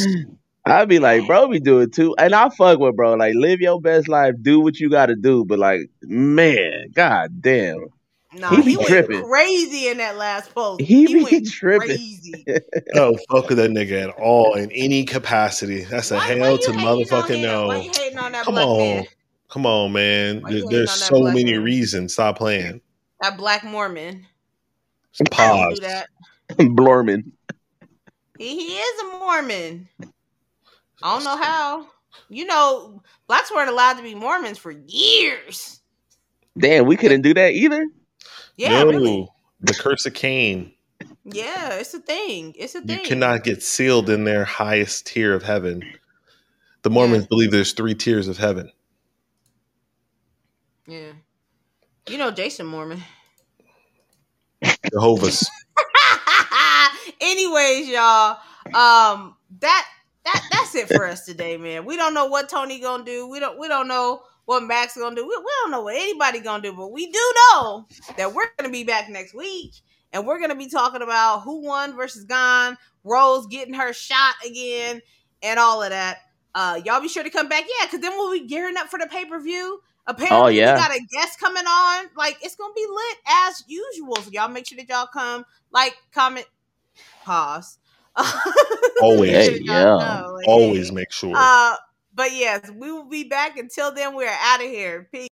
Speaker 3: I'd be like, bro, we do it too. And I fuck with bro. Like, live your best life, do what you gotta do. But like, man, god damn.
Speaker 1: Nah, he, he tripping. crazy in that last post.
Speaker 3: He, he be tripping.
Speaker 1: Crazy.
Speaker 2: oh, fuck with that nigga at all in any capacity. That's a why, hell why to motherfucking no.
Speaker 1: Come on. Man?
Speaker 2: Come on, man. There, there's so many man? reasons. Stop playing.
Speaker 1: That black Mormon.
Speaker 2: Pause.
Speaker 3: Blorman.
Speaker 1: He, he is a Mormon. I don't know how. You know, blacks weren't allowed to be Mormons for years.
Speaker 3: Damn, we couldn't do that either.
Speaker 1: Yeah, no, really.
Speaker 2: The curse of Cain.
Speaker 1: Yeah, it's a thing. It's a thing.
Speaker 2: You cannot get sealed in their highest tier of heaven. The Mormons yeah. believe there's three tiers of heaven.
Speaker 1: Yeah. You know Jason Mormon.
Speaker 2: Jehovah's.
Speaker 1: Anyways, y'all, um, that that that's it for us today, man. We don't know what Tony gonna do. We don't we don't know what Max gonna do. We, we don't know what anybody gonna do, but we do know that we're gonna be back next week and we're gonna be talking about who won versus Gane, Rose getting her shot again, and all of that. Uh, y'all be sure to come back, yeah, because then we'll be gearing up for the pay per view. Apparently, oh, yeah. we got a guest coming on. Like it's gonna be lit as usual. So y'all make sure that y'all come, like, comment, pause.
Speaker 2: Always, yeah. Know, Always hey. make sure.
Speaker 1: Uh, but yes, we will be back. Until then, we are out of here. Peace.